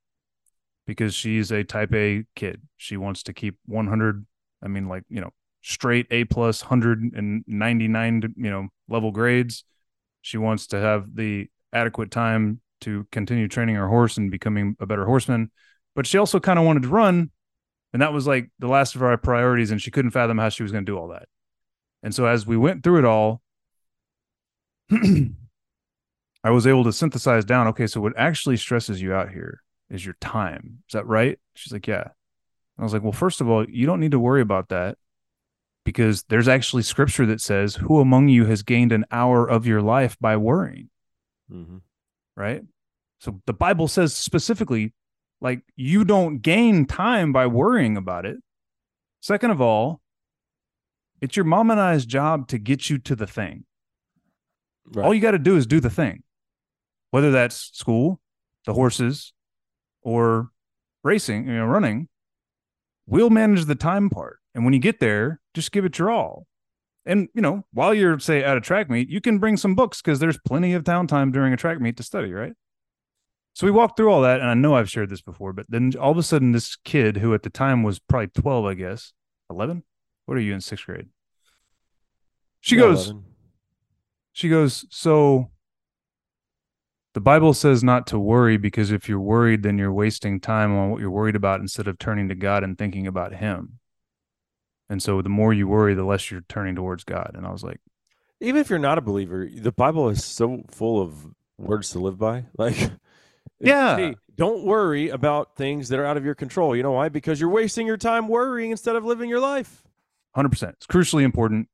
because she's a type A kid. She wants to keep 100, I mean, like, you know, straight A plus 199, you know, level grades. She wants to have the adequate time to continue training her horse and becoming a better horseman. But she also kind of wanted to run. And that was like the last of our priorities. And she couldn't fathom how she was going to do all that. And so as we went through it all, (clears throat) I was able to synthesize down okay, so what actually stresses you out here is your time. Is that right? She's like, yeah. I was like, well, first of all, you don't need to worry about that because there's actually scripture that says, Who among you has gained an hour of your life by worrying? Mm-hmm. Right. So the Bible says specifically, like, you don't gain time by worrying about it. Second of all, it's your mom and I's job to get you to the thing. Right. All you got to do is do the thing, whether that's school, the horses, or racing, you know, running. We'll manage the time part. And when you get there, just give it your all. And, you know, while you're, say, at a track meet, you can bring some books because there's plenty of town time during a track meet to study, right? So we walked through all that. And I know I've shared this before, but then all of a sudden, this kid who at the time was probably 12, I guess, 11? What are you in sixth grade? She Yeah, goes, 11. she goes, So the Bible says not to worry because if you're worried, then you're wasting time on what you're worried about instead of turning to God and thinking about Him. And so the more you worry, the less you're turning towards God. And I was like, Even if you're not a believer, the Bible is so full of words to live by. (laughs) Like, Yeah. hey, don't worry about things that are out of your control. You know why? Because you're wasting your time worrying instead of living your life. 100%. It's crucially important.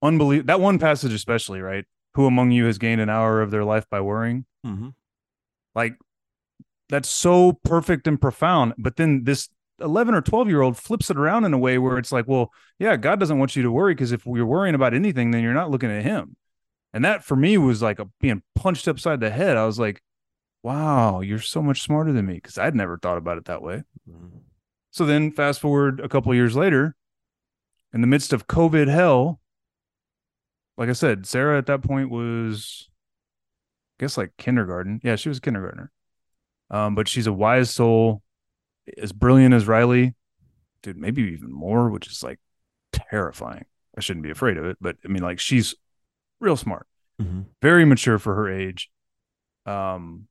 Unbelievable. That one passage, especially, right? Who among you has gained an hour of their life by worrying? Mm-hmm. Like, that's so perfect and profound. But then this 11 or 12 year old flips it around in a way where it's like, well, yeah, God doesn't want you to worry because if you're worrying about anything, then you're not looking at Him. And that for me was like a, being punched upside the head. I was like, wow, you're so much smarter than me because I'd never thought about it that way. Mm-hmm. So then, fast forward a couple years later, in the midst of COVID hell, like I said, Sarah at that point was, I guess, like kindergarten. Yeah, she was a kindergartner. Um, but she's a wise soul, as brilliant as Riley, dude, maybe even more, which is like terrifying. I shouldn't be afraid of it, but I mean, like, she's real smart, Mm-hmm. very mature for her age, um,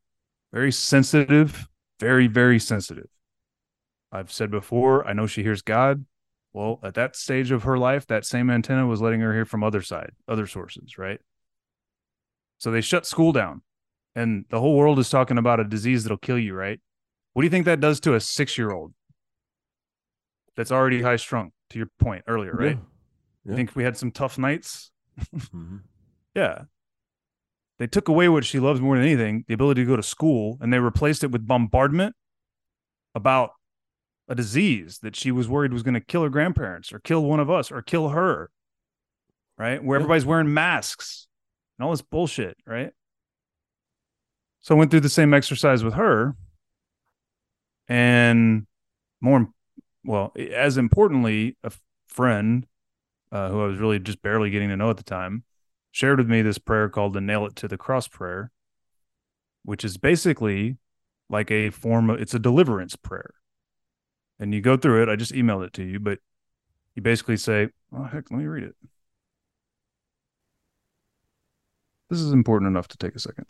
very sensitive, very, very sensitive. I've said before, I know she hears God. Well, at that stage of her life, that same antenna was letting her hear from other side, other sources, right? So they shut school down, and the whole world is talking about a disease that'll kill you, right? What do you think that does to a six-year-old that's already high strung? To your point earlier, right? Yeah. You think we had some tough nights? (laughs) Mm-hmm. Yeah. They took away what she loves more than anything, the ability to go to school, and they replaced it with bombardment about a disease that she was worried was going to kill her grandparents or kill one of us or kill her. Right? Where Yeah. everybody's wearing masks and all this bullshit, right? So I went through the same exercise with her. And more, well, as importantly, a friend uh, who I was really just barely getting to know at the time shared with me this prayer called the nail it to the cross prayer, which is basically like a form of it's a deliverance prayer. And you go through it. I just emailed it to you, but you basically say, Oh heck, let me read it. This is important enough to take a second.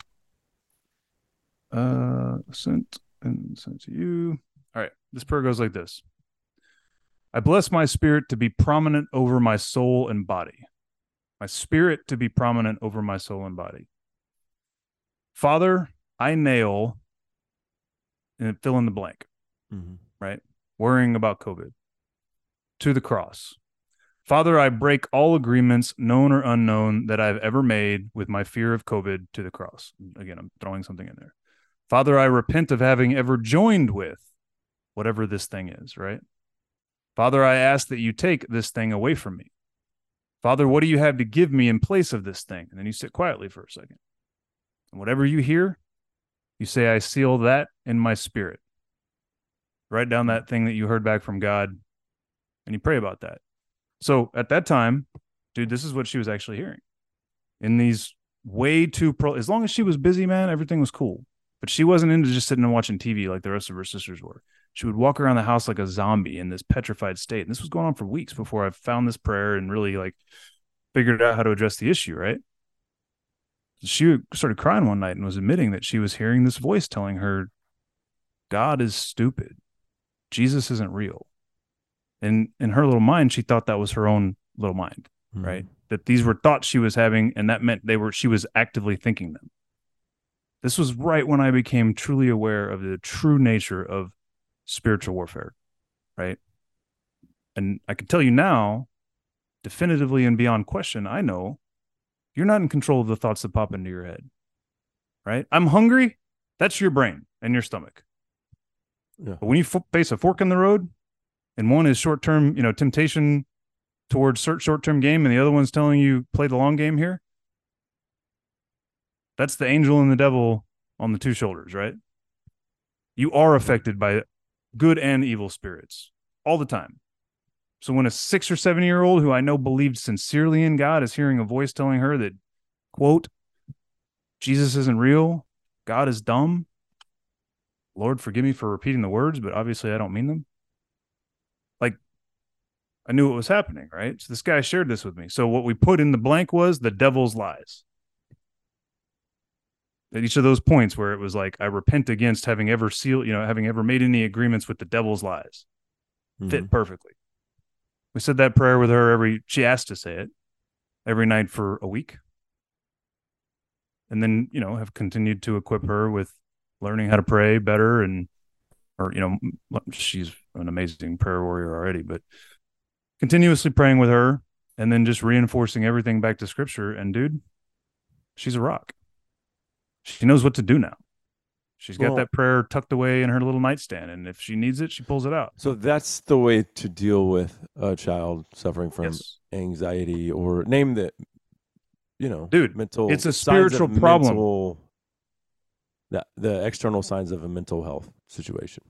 Uh sent and sent to you. All right. This prayer goes like this. I bless my spirit to be prominent over my soul and body my spirit to be prominent over my soul and body. Father, I nail and fill in the blank, Mm-hmm. right? Worrying about COVID to the cross. Father, I break all agreements, known or unknown, that I've ever made with my fear of COVID to the cross. Again, I'm throwing something in there. Father, I repent of having ever joined with whatever this thing is, right? Father, I ask that you take this thing away from me. Father, what do you have to give me in place of this thing? And then you sit quietly for a second. And whatever you hear, you say, I seal that in my spirit. Write down that thing that you heard back from God and you pray about that. So at that time, dude, this is what she was actually hearing. In these way too pro, as long as she was busy, man, everything was cool. But she wasn't into just sitting and watching TV like the rest of her sisters were. She would walk around the house like a zombie in this petrified state. And this was going on for weeks before I found this prayer and really like figured out how to address the issue, right? She started crying one night and was admitting that she was hearing this voice telling her, God is stupid. Jesus isn't real. And in her little mind, she thought that was her own little mind, Hmm. right? That these were thoughts she was having, and that meant they were she was actively thinking them. This was right when I became truly aware of the true nature of spiritual warfare, right? And I can tell you now, definitively and beyond question, I know you're not in control of the thoughts that pop into your head, right? I'm hungry. That's your brain and your stomach. Yeah. But when you f- face a fork in the road, and one is short term, you know, temptation towards short term game, and the other one's telling you play the long game here. That's the angel and the devil on the two shoulders, right? You are affected by good and evil spirits all the time. So when a six or seven year old who I know believed sincerely in God is hearing a voice telling her that, quote, Jesus isn't real, God is dumb. Lord, forgive me for repeating the words, but obviously I don't mean them. Like, I knew what was happening, right? So this guy shared this with me. So what we put in the blank was the devil's lies. At each of those points where it was like, I repent against having ever sealed, you know, having ever made any agreements with the devil's lies. Mhm. Fit perfectly. We said that prayer with her every, she asked to say it every night for a week. And then, you know, have continued to equip her with learning how to pray better and, or, you know, she's an amazing prayer warrior already, but continuously praying with her and then just reinforcing everything back to scripture. And dude, she's a rock. She knows what to do now. She's got Well- that prayer tucked away in her little nightstand. And if she needs it, she pulls it out. So that's the way to deal with a child suffering from Yes. anxiety or name the, you know, Dude, mental. it's a spiritual problem. mental- the, the external signs of a mental health situation.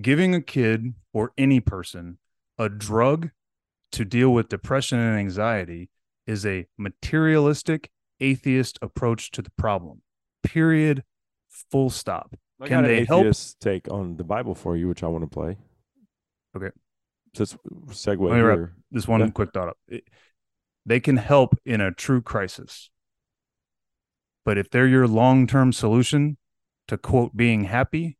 giving a kid or any person a drug to deal with depression and anxiety is a materialistic atheist approach to the problem period full stop I Can they help? take on the Bible for you, which I want to play. Okay. Just segue Let me wrap here. this one Yeah. quick thought up It- they can help in a true crisis but if they're your long-term solution to quote being happy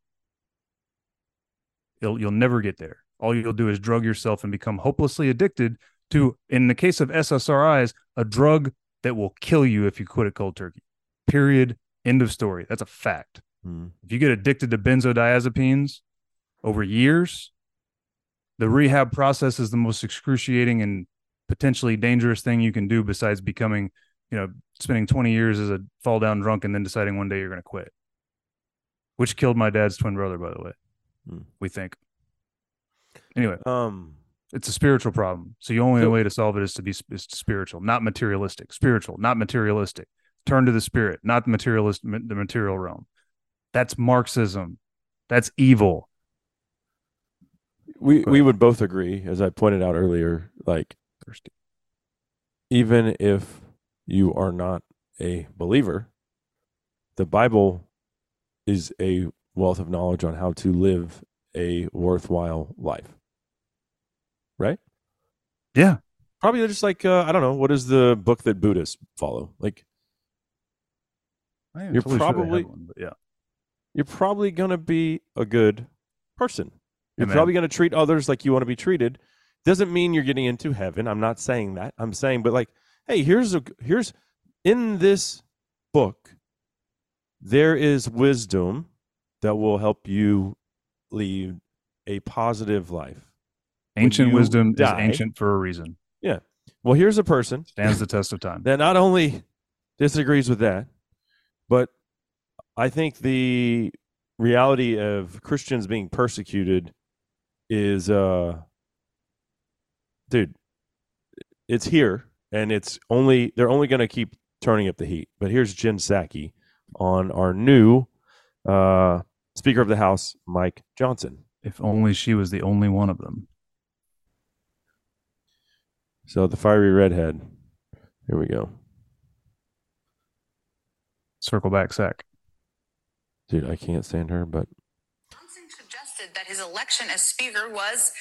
you'll you'll never get there all you'll do is drug yourself and become hopelessly addicted to in the case of ssris a drug that will kill you if you quit it cold turkey period end of story that's a fact Mhm. if you get addicted to benzodiazepines over years, the rehab process is the most excruciating and potentially dangerous thing you can do besides becoming, you know, spending 20 years as a fall down drunk and then deciding one day you're going to quit. Which killed my dad's twin brother, by the way. Hmm. We think. Anyway, Um, it's a spiritual problem. So the only So- way to solve it is to be is spiritual, not materialistic. Spiritual, not materialistic. Turn to the spirit, not the materialist, the material realm. That's Marxism. That's evil. we we would both agree, as I pointed out earlier, like Thirsty. even if you are not a believer, the Bible is a wealth of knowledge on how to live a worthwhile life. Right? Yeah. Probably just like uh, I don't know, what is the book that Buddhists follow? Like You're totally sure probably- one, yeah. you're probably going to be a good person. You're Amen. probably going to treat others like you want to be treated. Doesn't mean you're getting into heaven. I'm not saying that. I'm saying, but like, hey, here's a here's in this book, there is wisdom that will help you lead a positive life. Ancient wisdom die- is ancient for a reason. Yeah. Well, here's a person Stands the test of time. that not only disagrees with that, but I think the reality of Christians being persecuted is uh dude, it's here and it's only they're only going to keep turning up the heat. But here's Jen Psaki on our new uh, Speaker of the House, Mike Johnson. If only she was the only one of them. So the fiery redhead. Here we go. Circle back, sack. Dude, I can't stand her, but Johnson suggested that his election as Speaker was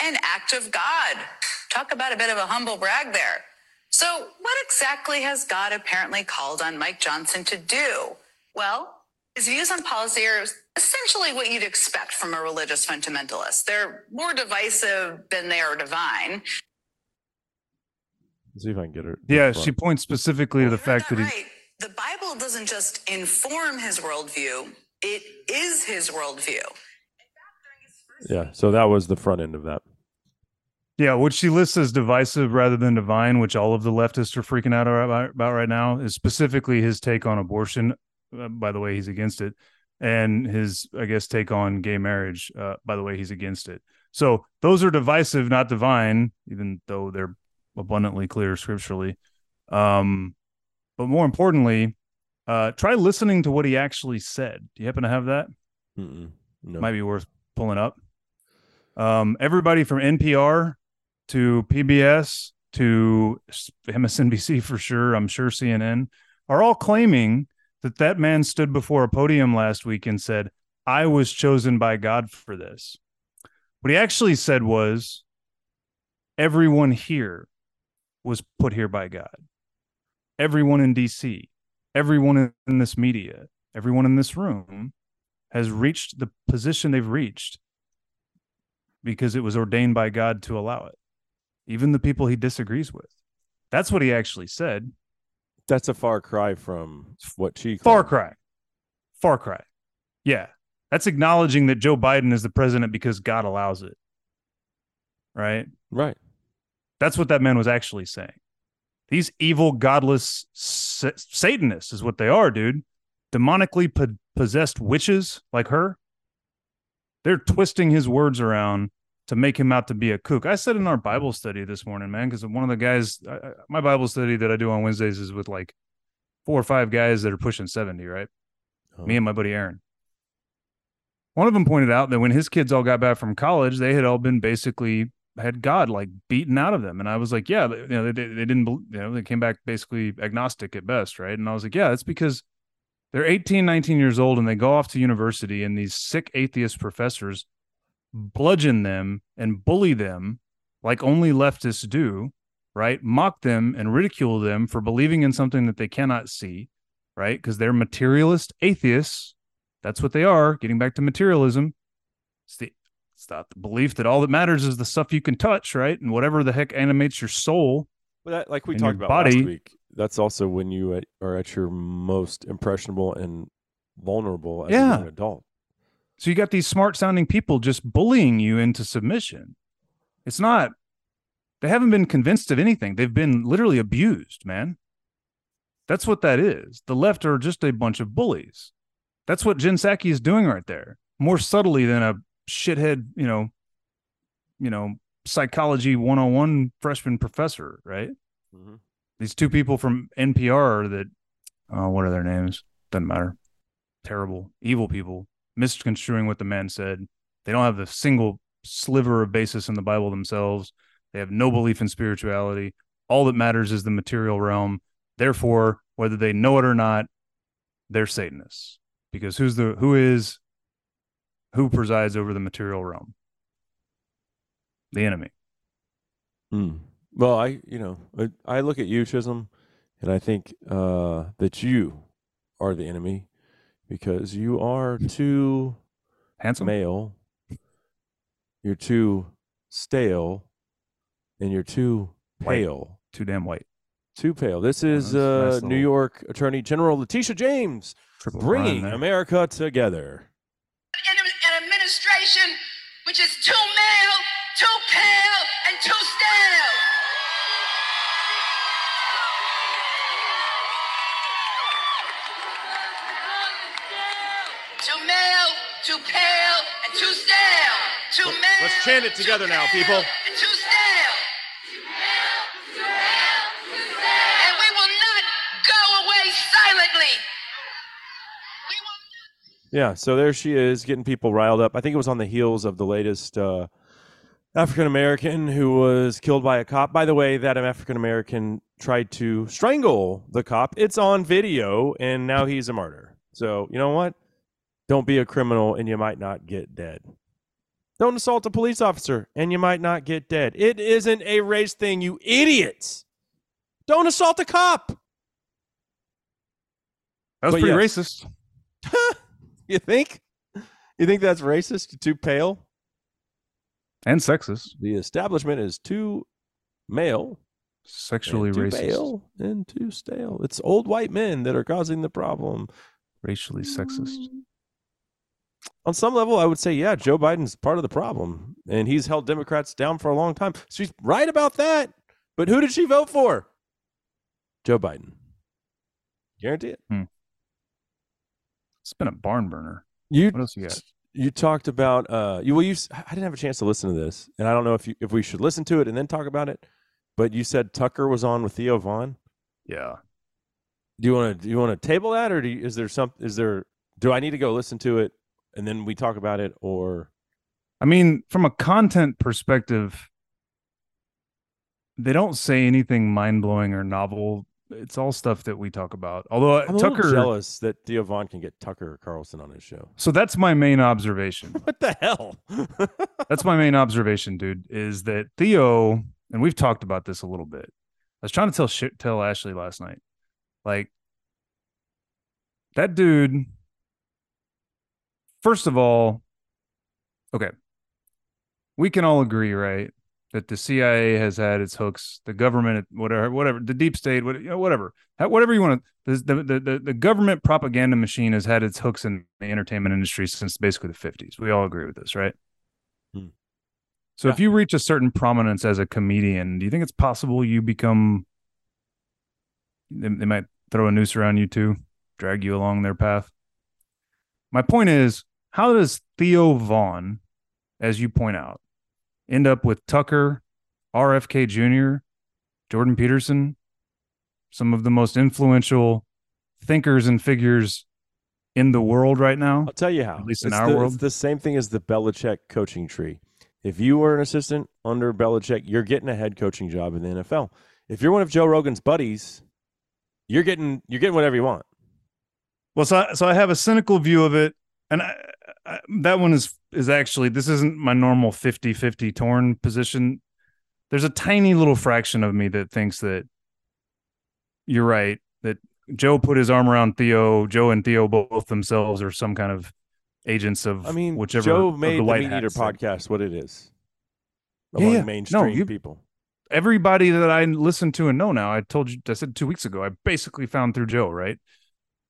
an act of God. Talk about a bit of a humble brag there. So, what exactly has God apparently called on Mike Johnson to do? Well, his views on policy are essentially what you'd expect from a religious fundamentalist. They're more divisive than they are divine. let's see if I can get her. Yeah, she points specifically to the fact that that he. right. The Bible doesn't just inform his worldview, it is his worldview. Yeah, so that was the front end of that. Yeah, what she lists as divisive rather than divine, which all of the leftists are freaking out about, about right now, is specifically his take on abortion. Uh, by the way, he's against it, and his, I guess, take on gay marriage. Uh, by the way, he's against it. So those are divisive, not divine, even though they're abundantly clear scripturally. Um, but more importantly, uh, try listening to what he actually said. Do you happen to have that? Mm-mm. No. might be worth pulling up. Um, everybody from NPR to PBS to MSNBC for sure, I'm sure CNN, are all claiming that that man stood before a podium last week and said, I was chosen by God for this. What he actually said was, everyone here was put here by God. Everyone in DC, everyone in this media, everyone in this room has reached the position they've reached because it was ordained by God to allow it. Even the people he disagrees with. That's what he actually said. That's a far cry from what she Far claimed. cry. Far cry. Yeah. That's acknowledging that Joe Biden is the president because God allows it. Right? Right. That's what that man was actually saying. These evil, godless sa- Satanists is what they are, dude. Demonically po- possessed witches like her. They're twisting his words around to make him out to be a kook. I said in our Bible study this morning, man, because one of the guys, I, my Bible study that I do on Wednesdays is with like four or five guys that are pushing 70, right? Oh. Me and my buddy Aaron. One of them pointed out that when his kids all got back from college, they had all been basically had God like beaten out of them. And I was like, yeah, you know, they, they didn't, you know, they came back basically agnostic at best. Right. And I was like, yeah, that's because they're 18, 19 years old and they go off to university and these sick atheist professors bludgeon them and bully them like only leftists do. Right. Mock them and ridicule them for believing in something that they cannot see. Right. Because they're materialist atheists. That's what they are. Getting back to materialism. It's the it's not the belief that all that matters is the stuff you can touch, right? And whatever the heck animates your soul. But that, like we talked about body- last week, that's also when you are at your most impressionable and vulnerable as Yeah. a young adult. So you got these smart sounding people just bullying you into submission. It's not, they haven't been convinced of anything. They've been literally abused, man. That's what that is. The left are just a bunch of bullies. That's what Jen Psaki is doing right there, more subtly than a shithead, you know, you know, psychology 101 freshman professor, right? Mhm. These two people from NPR that, oh, what are their names? Doesn't matter. Terrible, evil people misconstruing what the man said. They don't have a single sliver of basis in the Bible themselves. They have no belief in spirituality. All that matters is the material realm. Therefore, whether they know it or not, they're Satanists. Because who's the who is who presides over the material realm? The enemy. Mm. Well, I, you know, I, I look at you, Chisholm, and I think uh, that you are the enemy because you are too Handsome. male, you're too stale, and you're too White. pale. Too damn white. Too pale. This is uh, nice New York Attorney General Letitia James Triple bringing. America together which is too male, too pale, and too stale. Too male, too pale, and too stale. Too male. Let's chant it together now, people. silently yeah, so there she is getting people riled up. I think it was on the heels of the latest uh, African American who was killed by a cop. By the way, that African American tried to strangle the cop. It's on video, and now he's a martyr. So, you know what? Don't be a criminal, and you might not get dead. Don't assault a police officer, and you might not get dead. It isn't a race thing, you idiots. Don't assault a cop. That was But pretty yes. racist. (laughs) (laughs) You think? You think that's racist? Too pale? And sexist. The establishment is too male, Sexually too racist. pale, and too stale. It's old white men that are causing the problem. Racially sexist. On some level, I would say, yeah, Joe Biden's part of the problem, and he's held Democrats down for a long time. She's right about that. But who did she vote for? Joe Biden. Guarantee it. Hmm. It's been a barn burner. You What else you got? you talked about uh you well you I didn't have a chance to listen to this and I don't know if you if we should listen to it and then talk about it but you said Tucker was on with Theo Von Yeah. do you want to do you want to table that or do you, is there some is there do I need to go listen to it and then we talk about it or I mean, from a content perspective, they don't say anything mind blowing or novel. It's all stuff that we talk about. Although uh, I'm a Tucker, jealous that Theo Von can get Tucker Carlson on his show so that's my main observation. (laughs) what the hell (laughs) That's my main observation, dude. Is that Theo? And we've talked about this a little bit. I was trying to tell shit, tell Ashley last night, like that dude. First of all, okay, we can all agree, right, that the CIA has had its hooks, the government, whatever, whatever, the deep state, what, you know, whatever, whatever you want to. The, the the the government propaganda machine has had its hooks in the entertainment industry since basically the fifties. We all agree with this, right? Hmm. So if you reach a certain prominence as a comedian, do you think it's possible you become? They, they might throw a noose around you too, drag you along their path. My point is, how does Theo Von, as you point out, end up with Tucker, RFK Jr., Jordan Peterson, some of the most influential thinkers and figures in the world right now? I'll tell you how. At least in It's our the, world. It's the same thing as the Belichick coaching tree. If you were an assistant under Belichick, you're getting a head coaching job in the NFL. If you're one of Joe Rogan's buddies, you're getting you're getting whatever you want. Well, so I, so I have a cynical view of it, and I, I, that one is is actually this isn't my normal 50-50 torn position. There's a tiny little fraction of me that thinks that you're right that Joe put his arm around Theo. Joe and Theo both themselves are some kind of agents of I mean, whichever Joe made the, White Meat Eater podcast what it is among yeah. No, mainstream you- people. everybody that I listen to and know now, I told you, I said two weeks ago, I basically found through Joe, right?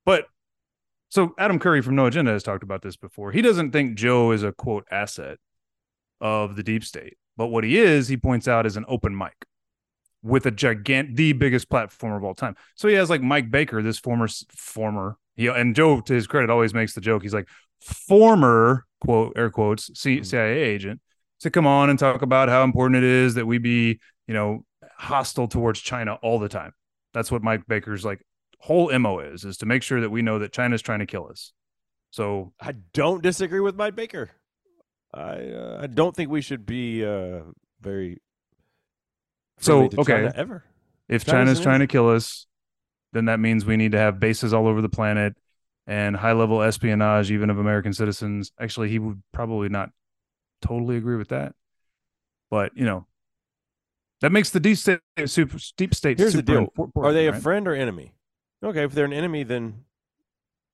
But so Adam Curry from No Agenda has talked about this before. He doesn't think Joe is a quote asset of the deep state, but what he is, he points out, is an open mic with a gigant, the biggest platform of all time. So he has like Mike Baker, this former, former, he, and Joe, to his credit, always makes the joke. He's like, former quote, air quotes, CIA mm-hmm. agent to come on and talk about how important it is that we be, you know, hostile towards China all the time. That's what Mike Baker's like whole MO is, is to make sure that we know that China's trying to kill us. So I don't disagree with Mike Baker. I uh, I don't think we should be uh, very So, okay. China ever. if China's China's trying to kill us, then that means we need to have bases all over the planet and high level espionage, even of American citizens. Actually, he would probably not totally agree with that. But, you know, that makes the deep state super deep state Here's the super deal: Are they a right? friend or enemy? Okay, if they're an enemy, then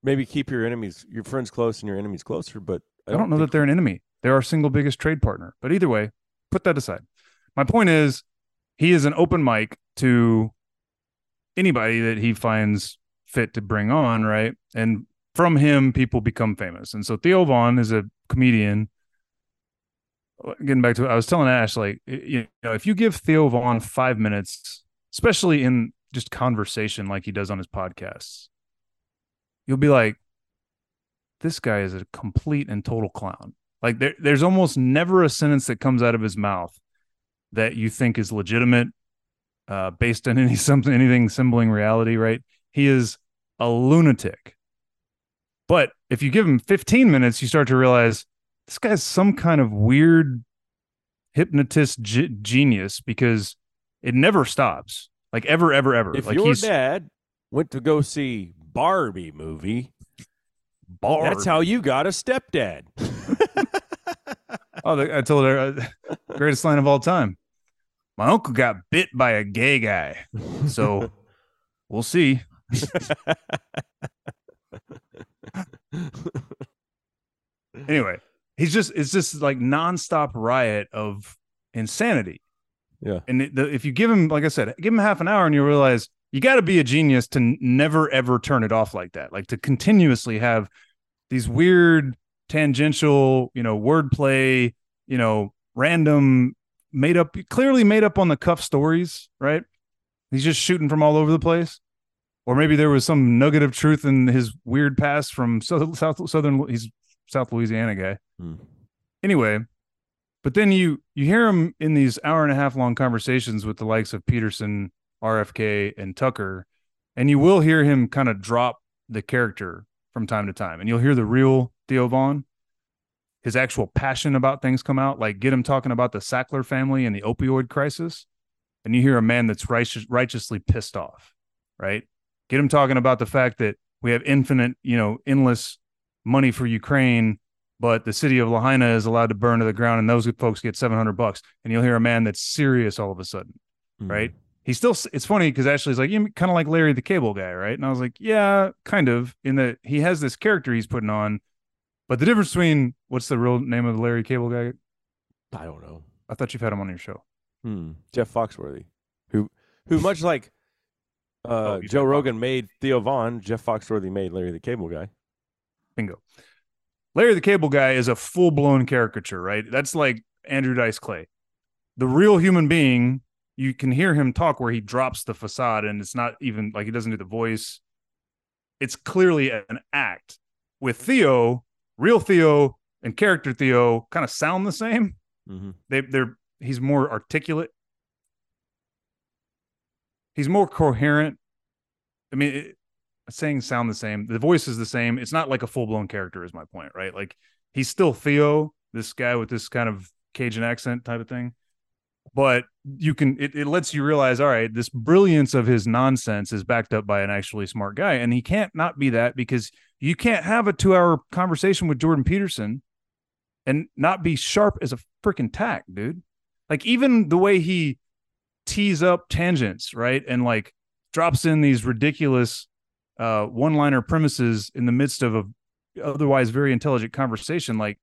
maybe keep your enemies, your friends close, and your enemies closer. But I don't know that they're an enemy. They're our single biggest trade partner. But either way, put that aside. My point is, he is an open mic to anybody that he finds fit to bring on, right? And from him, people become famous. And so Theo Von is a comedian. Getting back to it, I was telling Ash, like, you know, if you give Theo Von five minutes, especially in just conversation like he does on his podcasts, you'll be like, this guy is a complete and total clown. Like there, there's almost never a sentence that comes out of his mouth that you think is legitimate, uh, based on (laughs) any something, anything symboling reality. Right? He is a lunatic. But if you give him 15 minutes, you start to realize this guy's some kind of weird hypnotist ge- genius because it never stops. Like ever, ever, ever. If like your he's dad went to go see Barbie movie, bar. that's how you got a stepdad. (laughs) Oh, I told her uh, greatest line of all time. My uncle got bit by a gay guy, so we'll see. (laughs) Anyway, he's just it's just like nonstop riot of insanity. Yeah. and it, the, if you give him, like I said, give him half an hour, and you realize you got to be a genius to n- never ever turn it off like that. Like to continuously have these weird tangential, you know, wordplay, you know, random made up, clearly made up on the cuff stories, right? He's just shooting from all over the place. Or maybe there was some nugget of truth in his weird past from (laughs) south, south southern. He's South Louisiana guy. Hmm. Anyway, but then you you hear him in these hour and a half long conversations with the likes of Peterson, RFK, and Tucker, and you will hear him kind of drop the character from time to time, and you'll hear the real Theo Von, his actual passion about things come out, like get him talking about the Sackler family and the opioid crisis, and you hear a man that's righteous, righteously pissed off, right? Get him talking about the fact that we have infinite, you know, endless money for Ukraine, but the city of Lahaina is allowed to burn to the ground, and those folks get seven hundred bucks. And you'll hear a man that's serious all of a sudden, Mm. right? He still. It's funny because Ashley's like, you kind of like Larry the Cable Guy, right? And I was like, yeah, kind of. In that he has this character he's putting on, but the difference between what's the real name of the Larry Cable Guy? I don't know. I thought you've had him on your show. Hmm. Jeff Foxworthy, who who (laughs) much like uh, Oh, Joe Rogan made Theo Von, Jeff Foxworthy made Larry the Cable Guy. Bingo. Larry the Cable Guy is a full blown caricature, right? That's like Andrew Dice Clay. The real human being, you can hear him talk where he drops the facade and it's not even like he doesn't do the voice. It's clearly an act. With Theo, real Theo and character Theo kind of sound the same. Mm-hmm. They they're he's more articulate. He's more coherent. I mean, it, saying sound the same. The voice is the same. It's not like a full blown character, is my point, right? Like he's still Theo, this guy with this kind of Cajun accent type of thing. But you can it, it lets you realize, all right, this brilliance of his nonsense is backed up by an actually smart guy. And he can't not be that because you can't have a two hour conversation with Jordan Peterson and not be sharp as a freaking tack, dude. Like even the way he tees up tangents, right? And like drops in these ridiculous uh one-liner premises in the midst of a otherwise very intelligent conversation like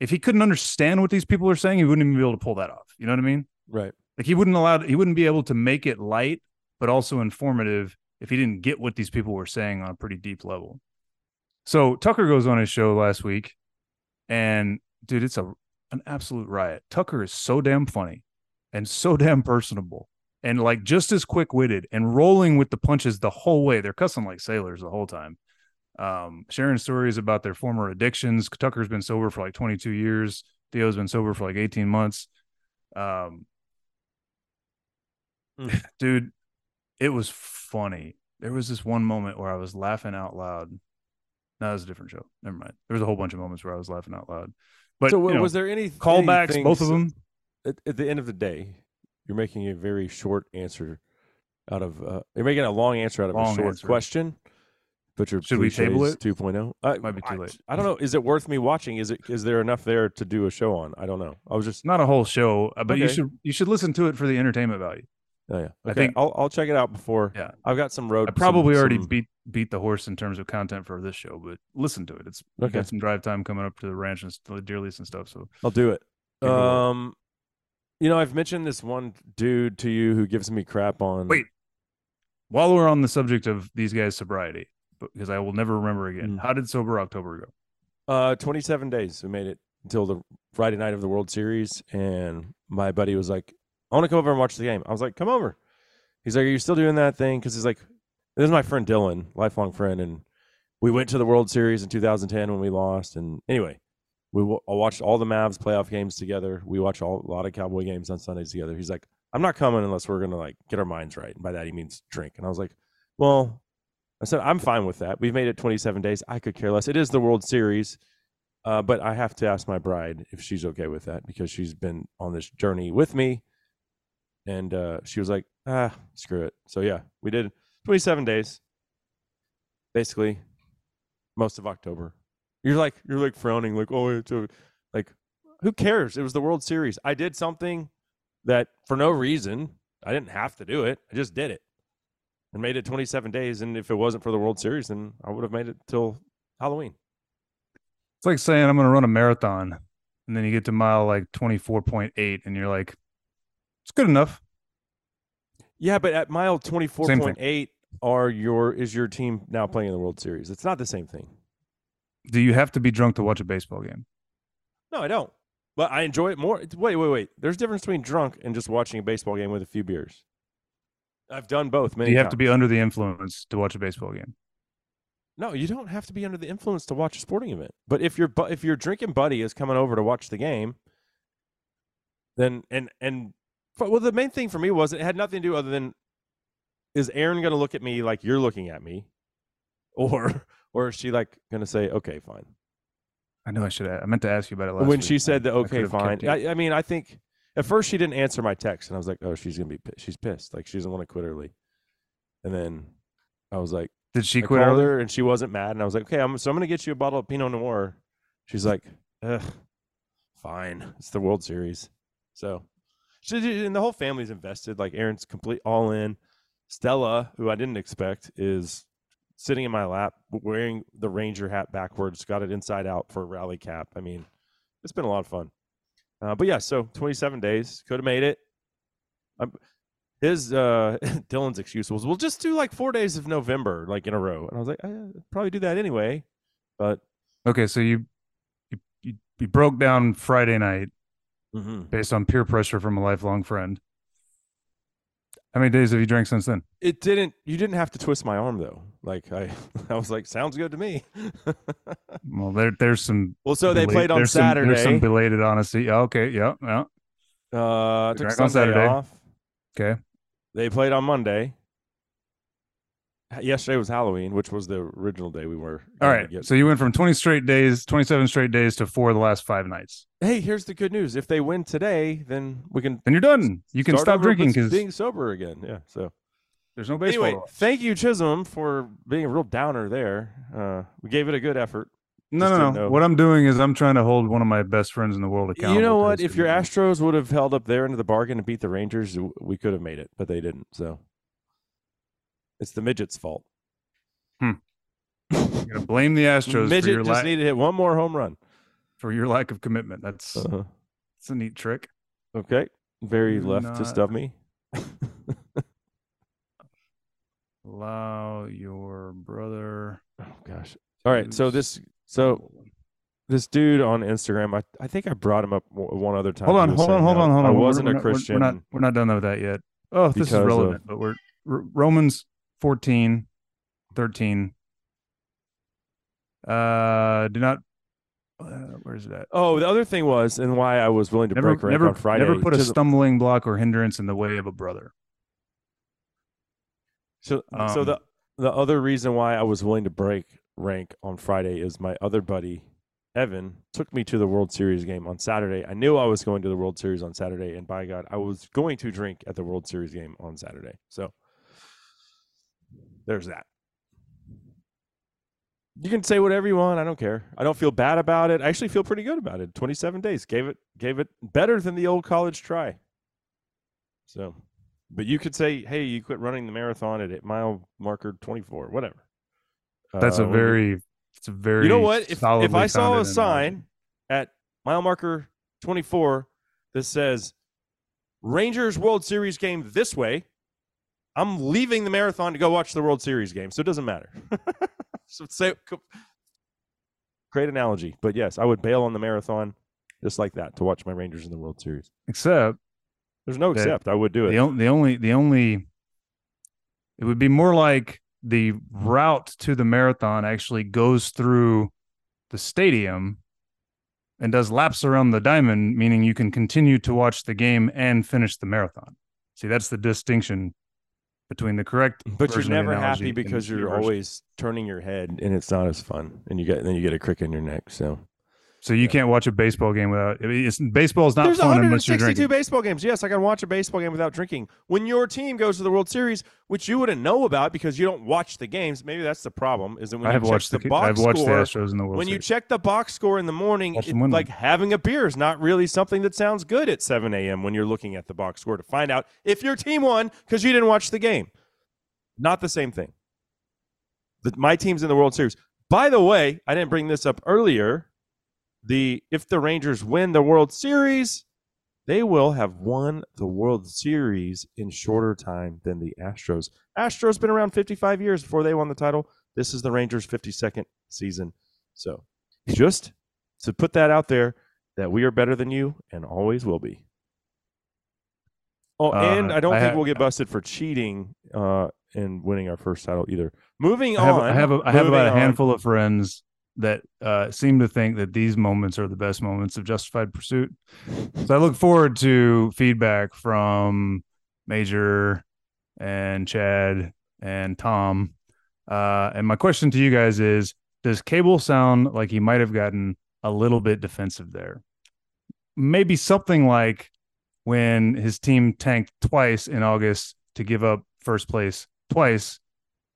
if he couldn't understand what these people are saying he wouldn't even be able to pull that off. You know what i mean? Right. like he wouldn't allow he wouldn't be able to make it light but also informative if he didn't get what these people were saying on a pretty deep level. So tucker goes on his show last week and dude it's a an absolute riot. Tucker is so damn funny and so (laughs) damn personable and like just as quick-witted and rolling with the punches the whole way. They're cussing like sailors the whole time. Um sharing stories about their former addictions. Tucker's been sober for like 22 years. Theo's been sober for like 18 months. Um Mm. (laughs) dude it was funny. There was this one moment where i was laughing out loud. No, that was a different show. Never mind. There was a whole bunch of moments where i was laughing out loud. But so you know, was there any callbacks both of them. At, at the end of the day, you're making a very short answer out of. Uh, you're making a long answer out of a short answer. question. But your Should we table it? 2.0. Uh, Might be too late. I don't know. Is it worth me watching? Is it? Is there enough there to do a show on? I don't know. I was just. not a whole show uh, but you should you should listen to it for the entertainment value Oh yeah. I Okay. think- I'll I'll check it out before. Yeah. I've got some road. I probably some- already some- beat beat the horse in terms of content for this show, but listen to it. It's Okay. got some drive time coming up to the ranch and deer lease and stuff. So I'll do it. Um, you know, I've mentioned this one dude to you who gives me crap on. Wait. while we're on the subject of these guys' sobriety, because I will never remember again, Mm. how did sober October go? Uh, 27 days. We made it until the Friday night of the World Series, and my buddy was like, "I want to come over and watch the game." I was like, "Come over." He's like, "Are you still doing that thing?" Because he's like, "This is my friend Dylan, lifelong friend, and we went to the World Series in 2010 when we lost." And anyway, we wa- I watched all the Mavs playoff games together. We watch all, a lot of Cowboy games on Sundays together. He's like, "I'm not coming unless we're gonna like get our minds right." And by that he means drink. And I was like, "Well." I said I'm fine with that. We've made it 27 days. I could care less. It is the World Series, uh, but I have to ask my bride if she's okay with that because she's been on this journey with me, and uh, she was like, ah, screw it. So yeah, we did 27 days, basically, most of October. You're like you're like frowning, like oh, it's a, like who cares? It was the World Series. I did something that for no reason I didn't have to do it. I just did it and made it 27 days. And if it wasn't for the World Series, then I would have made it till Halloween. It's like saying I'm going to run a marathon, and then you get to mile like 24.8, and you're like, it's good enough. Yeah, but at mile 24.8 are your is your team now playing in the World Series? It's not the same thing. Do you have to be drunk to watch a baseball game? No, I don't. But I enjoy it more. Wait, wait, wait. There's a difference between drunk and just watching a baseball game with a few beers. I've done both. Do you have to be under the influence to watch a baseball game? No, you don't have to be under the influence to watch a sporting event. But if your if your drinking buddy is coming over to watch the game, then and and well, the main thing for me was it had nothing to do other than is Aaron going to look at me like you're looking at me, or or is she like going to say okay, fine? I know I should. have, I meant to ask you about it last when week. she said I okay, could've fine. I, I mean, I think at first she didn't answer my text, and I was like, oh, she's gonna be she's pissed, like she doesn't want to quit early. And then I was like. Did she I quit early? her and she wasn't mad, and I was like, "Okay, I'm so I'm gonna get you a bottle of Pinot Noir." She's like, Ugh, "Fine, it's the World Series." So, she, and the whole family's invested. Like Aaron's complete all in. Stella, who I didn't expect, is sitting in my lap wearing the Ranger hat backwards, got it inside out for a rally cap. I mean, it's been a lot of fun. Uh, but yeah, so 27 days could have made it. I'm, his uh (laughs) Dylan's excuse was, "We'll just do like four days of November, like in a row." And I was like, "I'd probably do that anyway." But Okay, so you, you you you broke down Friday night mm-hmm. based on peer pressure from a lifelong friend. How many days have you drank since then? it didn't. You didn't have to twist my arm though. Like I, (laughs) I was like, "Sounds good to me." (laughs) Well, there there's some. well, so they played on there's some- Saturday. there's some belated honesty. Yeah, Okay, yeah, yeah. uh, took drank on Saturday. off. Okay. They played on Monday. Yesterday was Halloween, which was the original day we were. All right. So you went from 20 straight days, 27 straight days to four of the last five nights. hey, here's the good news: if they win today, then we can. Then you're done. You can stop drinking because being sober again. Yeah. So. there's no baseball. Anyway, thank you, Chisholm, for being a real downer there. Uh, we gave it a good effort. no, just no, no. What I'm doing is I'm trying to hold one of my best friends in the world accountable. you know what? If your. Astros would have held up their end of the bargain and beat the Rangers, we could have made it, but they didn't. So it's the midget's fault. (laughs) You're gonna blame the Astros for Midget your, just lack, needed to hit one more home run. for your lack of commitment. That's Uh-huh. that's a neat trick. Okay, very Do leftist not- of me. (laughs) Allow your brother. oh gosh. All right. So this, so this dude on Instagram, I, I think I brought him up one other time. hold on, hold on, hold on, hold on. I wasn't we're a not- we're- Christian. We're not, we're not done with that yet. Oh, this is of- relevant, but we're Romans 14, 13. Uh, do not. Uh, where's it at? Oh, the other thing was, and why I was willing to Never, break rank never, on Friday. never put a stumbling block or hindrance in the way of a brother. So, so Um, the the other reason why I was willing to break rank on Friday is my other buddy Evan took me to the World Series game on Saturday. I knew I was going to the World Series on Saturday, and by God, I was going to drink at the World Series game on Saturday. So there's that. You can say whatever you want. I don't care. I don't feel bad about it. I actually feel pretty good about it. 27 days gave it gave it better than the old college try. So, but you could say, "Hey, you quit running the marathon at mile marker 24, whatever." That's Uh, a very, it's a very. you know what? If if I saw a sign at mile marker 24 that says Rangers World Series game this way, I'm leaving the marathon to go watch the World Series game. So it doesn't matter. (laughs) so say great analogy, but yes, I would bail on the marathon just like that to watch my Rangers in the World Series. except There's no except. I would do it. the, on- the only the only it would be more like the route to the marathon actually goes through the stadium and does laps around the diamond meaning you can continue to watch the game and finish the marathon see that's the distinction between the correct. But you're version of the never happy because you're always turning your head, and it's not as fun. And you get then you get a crick in your neck. So So you can't watch a baseball game without. It's baseball is not there's fun unless you're 162 drinking. baseball games. Yes, I can watch a baseball game without drinking. When your team goes to the World Series, which you wouldn't know about because you don't watch the games, maybe that's the problem. Is that when I you have check watched the, the. box I've watched score, the Astros in the World when you check the box score in the morning, it, like having a beer is not really something that sounds good at 7 a.m. when you're looking at the box score to find out if your team won because you didn't watch the game. Not the same thing. The, my team's in the World Series. By the way, I didn't bring this up earlier. The if the Rangers win the World Series, they will have won the World Series in shorter time than the Astros. Astros been around 55 years before they won the title. This is the Rangers' 52nd season. So, just to put that out there, that we are better than you and always will be. Oh, Uh, and I don't I think we'll get busted for cheating uh, in winning our first title either. Moving I have, on, I have, a, I have about a handful of friends that uh, seem to think that these moments are the best moments of Justified Pursuit. So I look forward to feedback from Major and Chad and Tom. Uh, and my question to you guys is: Does Cable sound like he might have gotten a little bit defensive there? Maybe something like when his team tanked twice in August to give up first place twice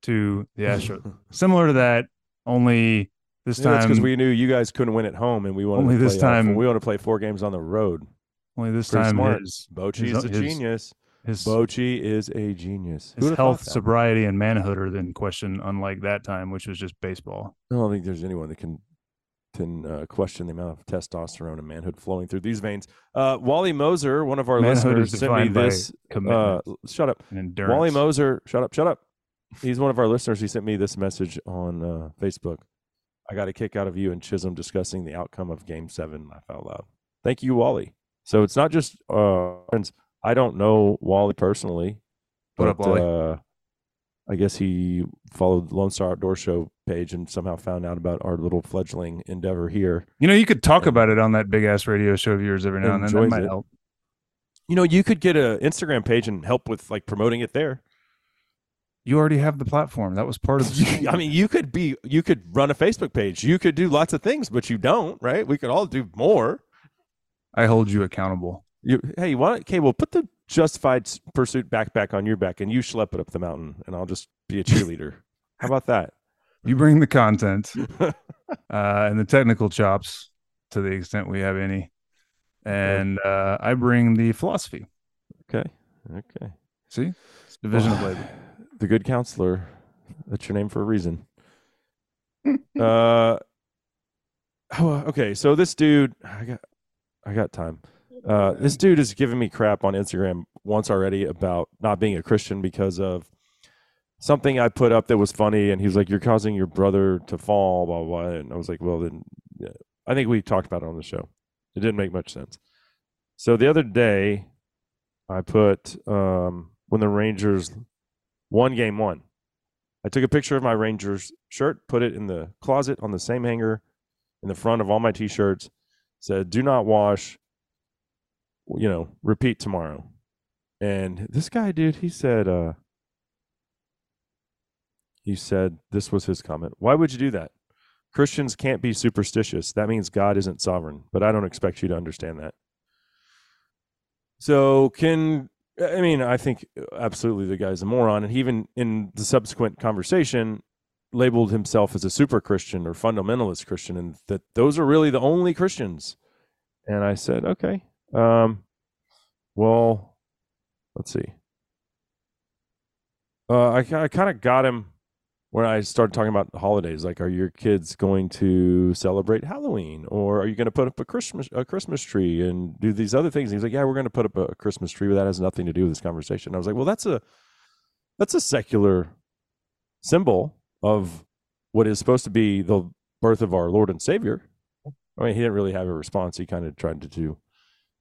to the Astros. (laughs) Similar to that, only this Yeah, time because we knew you guys couldn't win at home, and we wanted Only to this play, uh, time- we want to play four games on the road. only this Pretty time smart. his Bochy his- is a his- genius. his, Bochy is a genius. his health, sobriety, and manhood are in question, unlike that time, which was just baseball. I don't think there's anyone that can can uh, question the amount of testosterone and manhood flowing through these veins. Uh, Wally Moser, one of our Manhood listeners, sent me this. Uh, shut up. Wally Moser, shut up, shut up. He's one of our listeners. He sent me this message on uh, Facebook. I got a kick out of you and Chisholm discussing the outcome of Game Seven. Laugh out loud. Thank you, Wally. So it's not just uh, friends. I don't know Wally personally, What but up, Wally? Uh, I guess he followed the Lone Star Outdoor Show page and somehow found out about our little fledgling endeavor here. You know, you could talk and- about it on that big ass radio show of yours every now and then. That might it. help. You know, you could get a Instagram page and help with like promoting it there. You already have the platform. That was part of the. (laughs) I mean, you could be, you could run a Facebook page. You could do lots of things, but you don't, right? We could all do more. I hold you accountable. You, hey, why okay, well, put the Justified Pursuit backpack on your back and you schlep it up the mountain, and I'll just be a cheerleader. (laughs) How about that? You bring the content (laughs) uh, and the technical chops to the extent we have any, and uh, I bring the philosophy. Okay, okay. See, it's division of labor. (sighs) The good counselor. That's your name for a reason. (laughs) uh, oh, okay. So this dude, I got, I got time. Uh, this dude is giving me crap on Instagram once already about not being a Christian because of something I put up that was funny, and he was like, "You're causing your brother to fall," blah blah. blah. And I was like, "Well, then, yeah. I think we talked about it on the show. It didn't make much sense." So the other day, I put um, when the Rangers won game one. I took a picture of my Rangers shirt, put it in the closet on the same hanger in the front of all my t-shirts. Said, "Do not wash." You know, repeat tomorrow. And this guy, dude, he said, uh, he said this was his comment. Why would you do that? Christians can't be superstitious. That means God isn't sovereign. But I don't expect you to understand that. So can I mean, I think absolutely the guy's a moron, and he even in the subsequent conversation labeled himself as a super Christian or fundamentalist Christian, and that those are really the only Christians. And I said, okay, um, well, let's see. Uh, I I kind of got him when I started talking about holidays. Like, are your kids going to celebrate Halloween, or are you going to put up a Christmas a Christmas tree and do these other things? And he's like, yeah, we're going to put up a Christmas tree, but that has nothing to do with this conversation. I was like, well, that's a that's a secular symbol of what is supposed to be the birth of our Lord and Savior. I mean, he didn't really have a response. He kind of tried to, to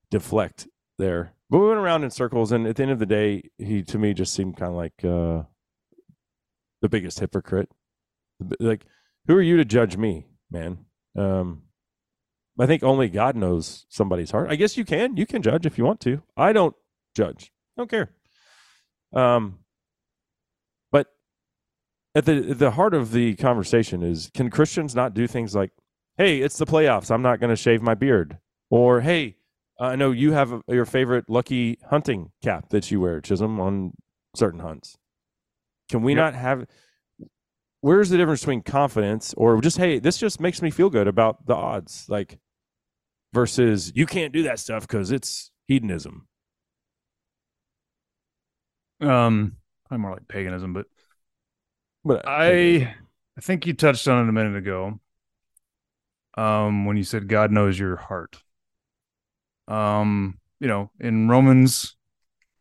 deflect there. But we went around in circles, and at the end of the day, he to me just seemed kind of like uh, the biggest hypocrite. Like, who are you to judge me, man? Um, I think only God knows somebody's heart. I guess you can. You can judge if you want to. I don't judge. I don't care. Um, but at the the heart of the conversation is can Christians not do things like, "Hey, it's the playoffs. I'm not going to shave my beard," or "Hey, I know you have a, your favorite lucky hunting cap that you wear, Chisholm, on certain hunts. Can we Yep. not have? Where's the difference between confidence or just hey, this just makes me feel good about the odds, like versus you can't do that stuff because it's hedonism. Um, I'm more like paganism, but But I I think you touched on it a minute ago. Um, when you said God knows your heart. Um, you know, in Romans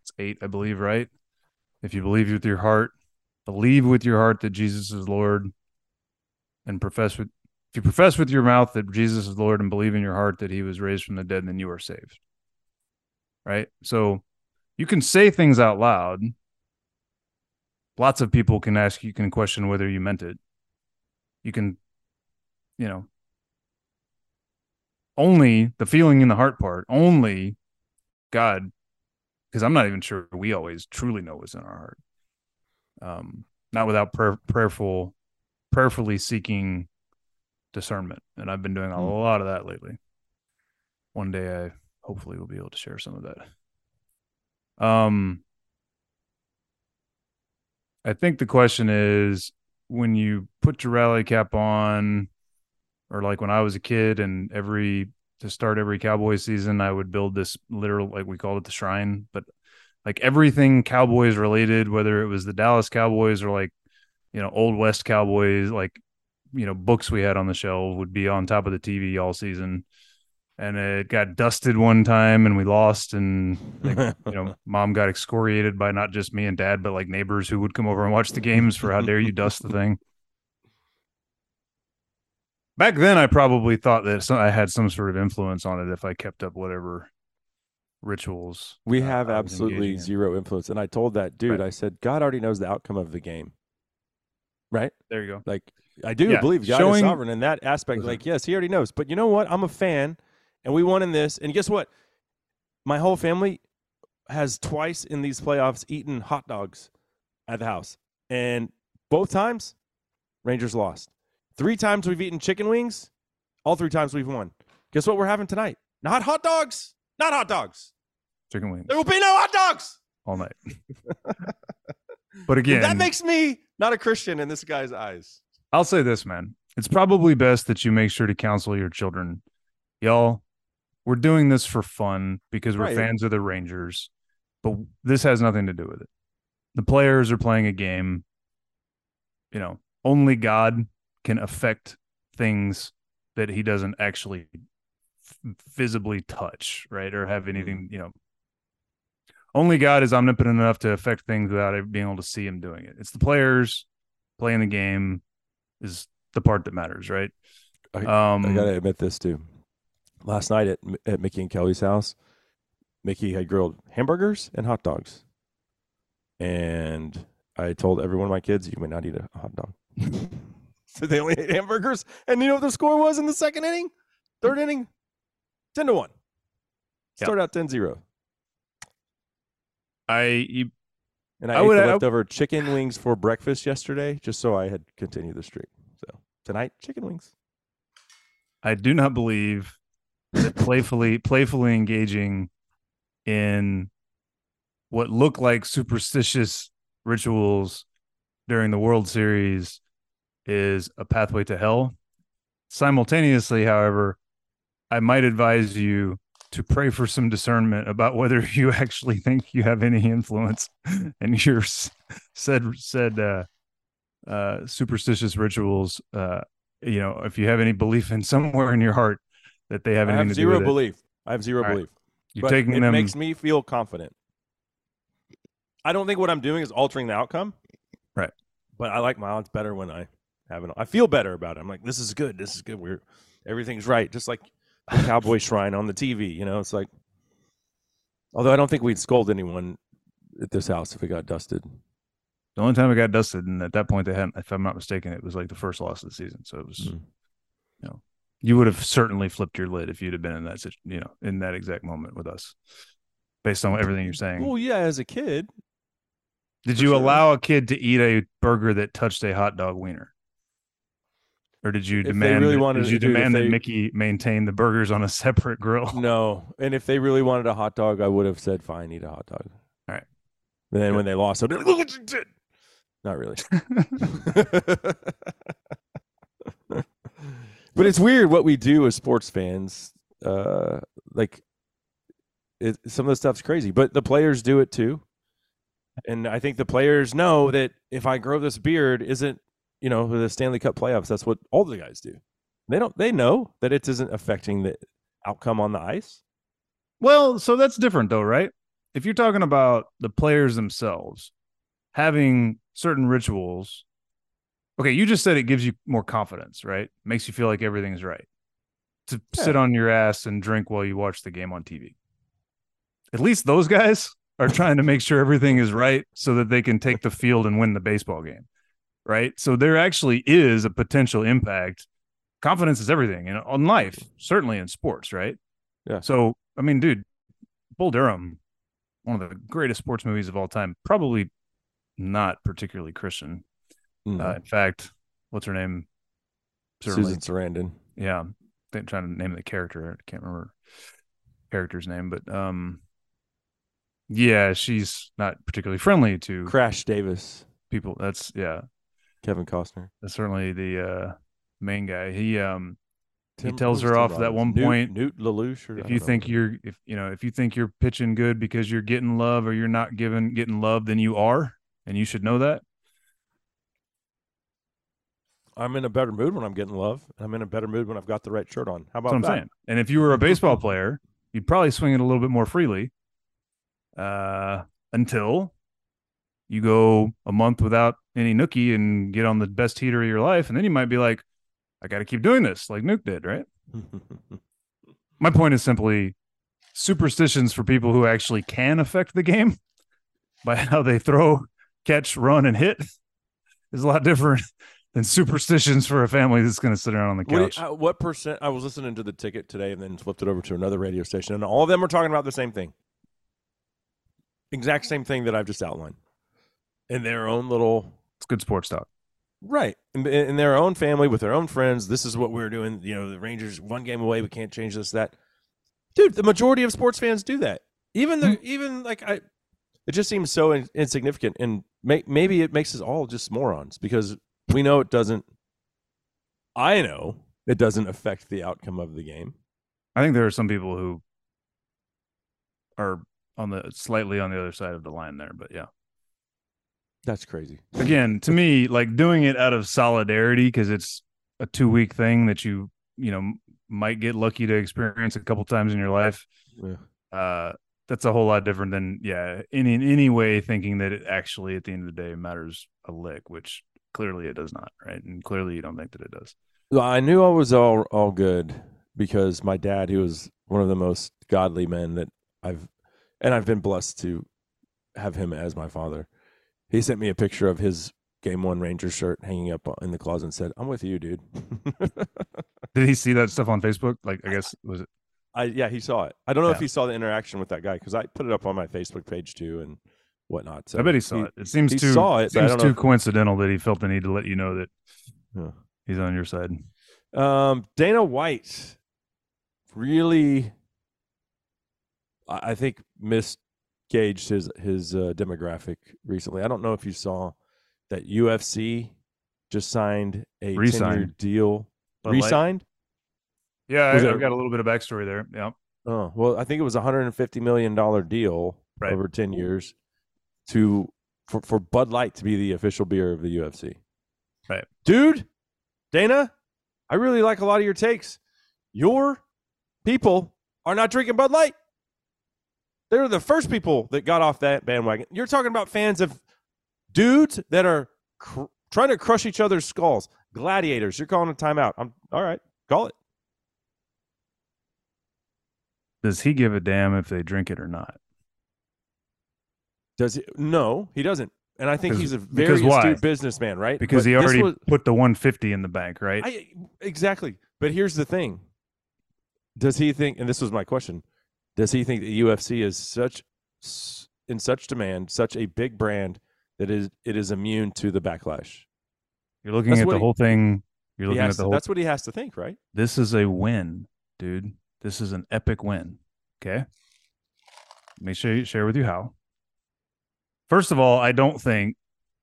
it's eight, I believe, right? If you believe with your heart, believe with your heart that Jesus is Lord, and profess with if you profess with your mouth that Jesus is Lord and believe in your heart that he was raised from the dead, then you are saved. Right? So you can say things out loud. Lots of people can ask you can question whether you meant it. You can, you know, only the feeling in the heart part, only God, because I'm not even sure we always truly know what's in our heart. Um, not without prayer, prayerful, prayerfully seeking discernment, and I've been doing a Hmm. lot of that lately. One day, I hopefully will be able to share some of that. Um, I think the question is when you put your rally cap on, or like when I was a kid, and every to start every Cowboy season, I would build this literal, like we called it the shrine, but like everything Cowboys related, whether it was the Dallas Cowboys or like, you know, Old West Cowboys, like, you know, books we had on the shelf would be on top of the TV all season. And it got dusted one time and we lost. And, like, you know, (laughs) mom got excoriated by not just me and dad, but like neighbors who would come over and watch the games for how dare you dust the thing. Back then, I probably thought that some, I had some sort of influence on it if I kept up whatever rituals. we uh, have absolutely in. zero influence. And I told that dude, Right. I said, God already knows the outcome of the game. Right? There you go. Like I do Yeah, believe God is showing- sovereign in that aspect. Listen. Like, yes, he already knows. But you know what? I'm a fan and we won in this. And guess what? My whole family has twice in these playoffs eaten hot dogs at the house. And both times, Rangers lost. Three times we've eaten chicken wings. All three times we've won. Guess what we're having tonight? Not hot dogs. Not hot dogs. Chicken wings There will be no hot dogs. all night. (laughs) but again, that makes me not a Christian in this guy's eyes. I'll say this, man. It's probably best that you make sure to counsel your children. Y'all, we're doing this for fun because we're Right. fans of the Rangers, but this has nothing to do with it. The players are playing a game. You know, only God can affect things that he doesn't actually f- visibly touch, right? Or have mm-hmm. anything, you know. Only God is omnipotent enough to affect things without being able to see him doing it. It's the players playing the game is the part that matters, right? I- um, I gotta admit this too. Last night at at Mickey and Kelly's house, Mickey had grilled hamburgers and hot dogs, and I told every one of my kids, "You may not eat a hot dog." (laughs) so they only ate hamburgers, and you know what the score was in the second inning, third inning, ten to one. Yep. Start out 10-0. I you, and I, I ate would- the I- leftover chicken wings for breakfast yesterday, just so I had continued the streak. So tonight, chicken wings. I do not believe that playfully playfully engaging in what look like superstitious rituals during the World Series is a pathway to hell. Simultaneously, however, I might advise you to pray for some discernment about whether (laughs) you actually think you have any influence (laughs) and your said said uh, uh, superstitious rituals. Uh, you know, if you have any belief in somewhere in your heart that they have I anything have to zero do with it, belief. I have zero All right. belief. you're but taking it them. makes me feel confident. I don't think what I'm doing is altering the outcome. Right. But I like my odds better when I have it. I feel better about it. I'm like, this is good. This is good. We're everything's right. Just like Cowboy Shrine on the TV. You know, it's like. Although I don't think we'd scold anyone at this house if it got dusted. the only time it got dusted, and at that point they hadn't, if I'm not mistaken, it was like the first loss of the season. So it was, Mm. you know, you would have certainly flipped your lid if you'd have been in that, you know, in that exact moment with us, based on everything you're saying. Well, yeah, as a kid, Did you sure. allow a kid to eat a burger that touched a hot dog wiener? Or did you demand really that- wanted did you to- dude, if demand that Mickey maintain the burgers on a (laughs) separate grill? No, and if they really wanted a hot dog, I would have said, "Fine, eat a hot dog." All right. And then when they lost, I'd be like, "Look what you did." Not really. (laughs) (laughs) but it's weird what we do as sports fans. Uh, like, it, some of the stuff's crazy, but the players do it too. And I think the players know that if I grow this beard, isn't you know the Stanley Cup playoffs? That's what all the guys do. They don't. They know that it isn't affecting the outcome on the ice. Well, so that's different though, right? If you're talking about the players themselves having certain rituals, okay, you just said it gives you more confidence, right? Makes you feel like everything's right. To sit on your ass and drink while you watch the game on TV. At least those guys are trying to make sure everything is right so that they can take the field and win the baseball game. Right? So there actually is a potential impact. Confidence is everything in on life, certainly in sports, right? Yeah. So, I mean, dude, Bull Durham, one of the greatest sports movies of all time, probably not particularly Christian. Mm. Uh, in fact, what's her name? Certainly, Susan Sarandon. yeah. I'm trying to name the character. I can't remember character's name, but um, yeah, she's not particularly friendly to Crash Davis. people. That's yeah, Kevin Costner. that's certainly the uh main guy. He um, He tells her off at that one Nuke- point, Nuke LaLoosh. Or, if you know. think you're if you know if you think you're pitching good because you're getting love or you're not giving getting love, then you are, and you should know that. I'm in a better mood when I'm getting love, and I'm in a better mood when I've got the right shirt on. How about That's what I'm that? saying. And if you were a baseball player, you'd probably swing it a little bit more freely uh, until you go a month without any nookie and get on the best heater of your life. And then you might be like, I got to keep doing this like Nuke did, right? (laughs) My point is simply superstitions for people who actually can affect the game (laughs) by how they throw, catch, run, and hit (laughs) is a lot different than superstitions for a family that's going to sit around on the What, you- couch. uh, what percent? I was listening to the ticket today, and then flipped it over to another radio station, and all of them were talking about the same thing, exact same thing that I've just outlined, in their own little it's good sports talk. right, in, in their own family with their own friends. This is what we're doing. You know, the Rangers one game away. We can't change this. That, dude. The majority of sports fans do that. Even the mm-hmm. even like I, it just seems so in, insignificant, and may, maybe it makes us all just morons because we know it doesn't. I know it doesn't affect the outcome of the game. I think there are some people who are on the slightly on the other side of the line there, but yeah. That's crazy. Again, to me, like doing it out of solidarity because it's a two week thing that you you know might get lucky to experience a couple times in your life. Yeah. Uh, that's a whole lot different than yeah, in in any way thinking that it actually at the end of the day matters a lick, which clearly it does not, right? And clearly you don't think that it does. Well, I knew I was all all good because my dad, he was one of the most godly men that I've, and I've been blessed to have him as my father. He sent me a picture of his game one Ranger shirt hanging up in the closet and said, "I'm with you, dude." (laughs) Did he see that stuff on Facebook? Like, I guess was it? I yeah, he saw it. I don't know if he saw the interaction with that guy because I put it up on my Facebook page too and whatnot. So I bet he saw it. It seems he too saw it, seems too if- coincidental that he felt the need to let you know that Yeah. he's on your side. Um, Dana White really, I think, think, misgauged his his uh, demographic recently. I don't know if you saw that UFC just signed a ten-year deal. Bud Light. Re-signed? Yeah, Was I, I've got a little bit of backstory there. Yeah, Oh well, I think it was a hundred and fifty million dollar deal Right. over ten years to for, for Bud Light to be the official beer of the UFC. Right. dude, Dana, I really like a lot of your takes. Your people are not drinking Bud Light. They're the first people that got off that bandwagon. You're talking about fans of dudes that are cr- trying to crush each other's skulls. Gladiators. You're calling a timeout. I'm all right. Call it. does he give a damn if they drink it or not? Does he? No, he doesn't. And I think he's a very astute businessman, right? Because But he already was- put the 150 in the bank, right? I exactly. But here's the thing. Does he think and this was my question. Does he think the UFC is such in such demand, such a big brand that is it is immune to the backlash. You're looking That's at the he- whole thing. You're looking at the to- whole. that's what he has to think, right? This is a win, dude. This is an epic win. Okay. Let me share, share with you how. First of all, I don't think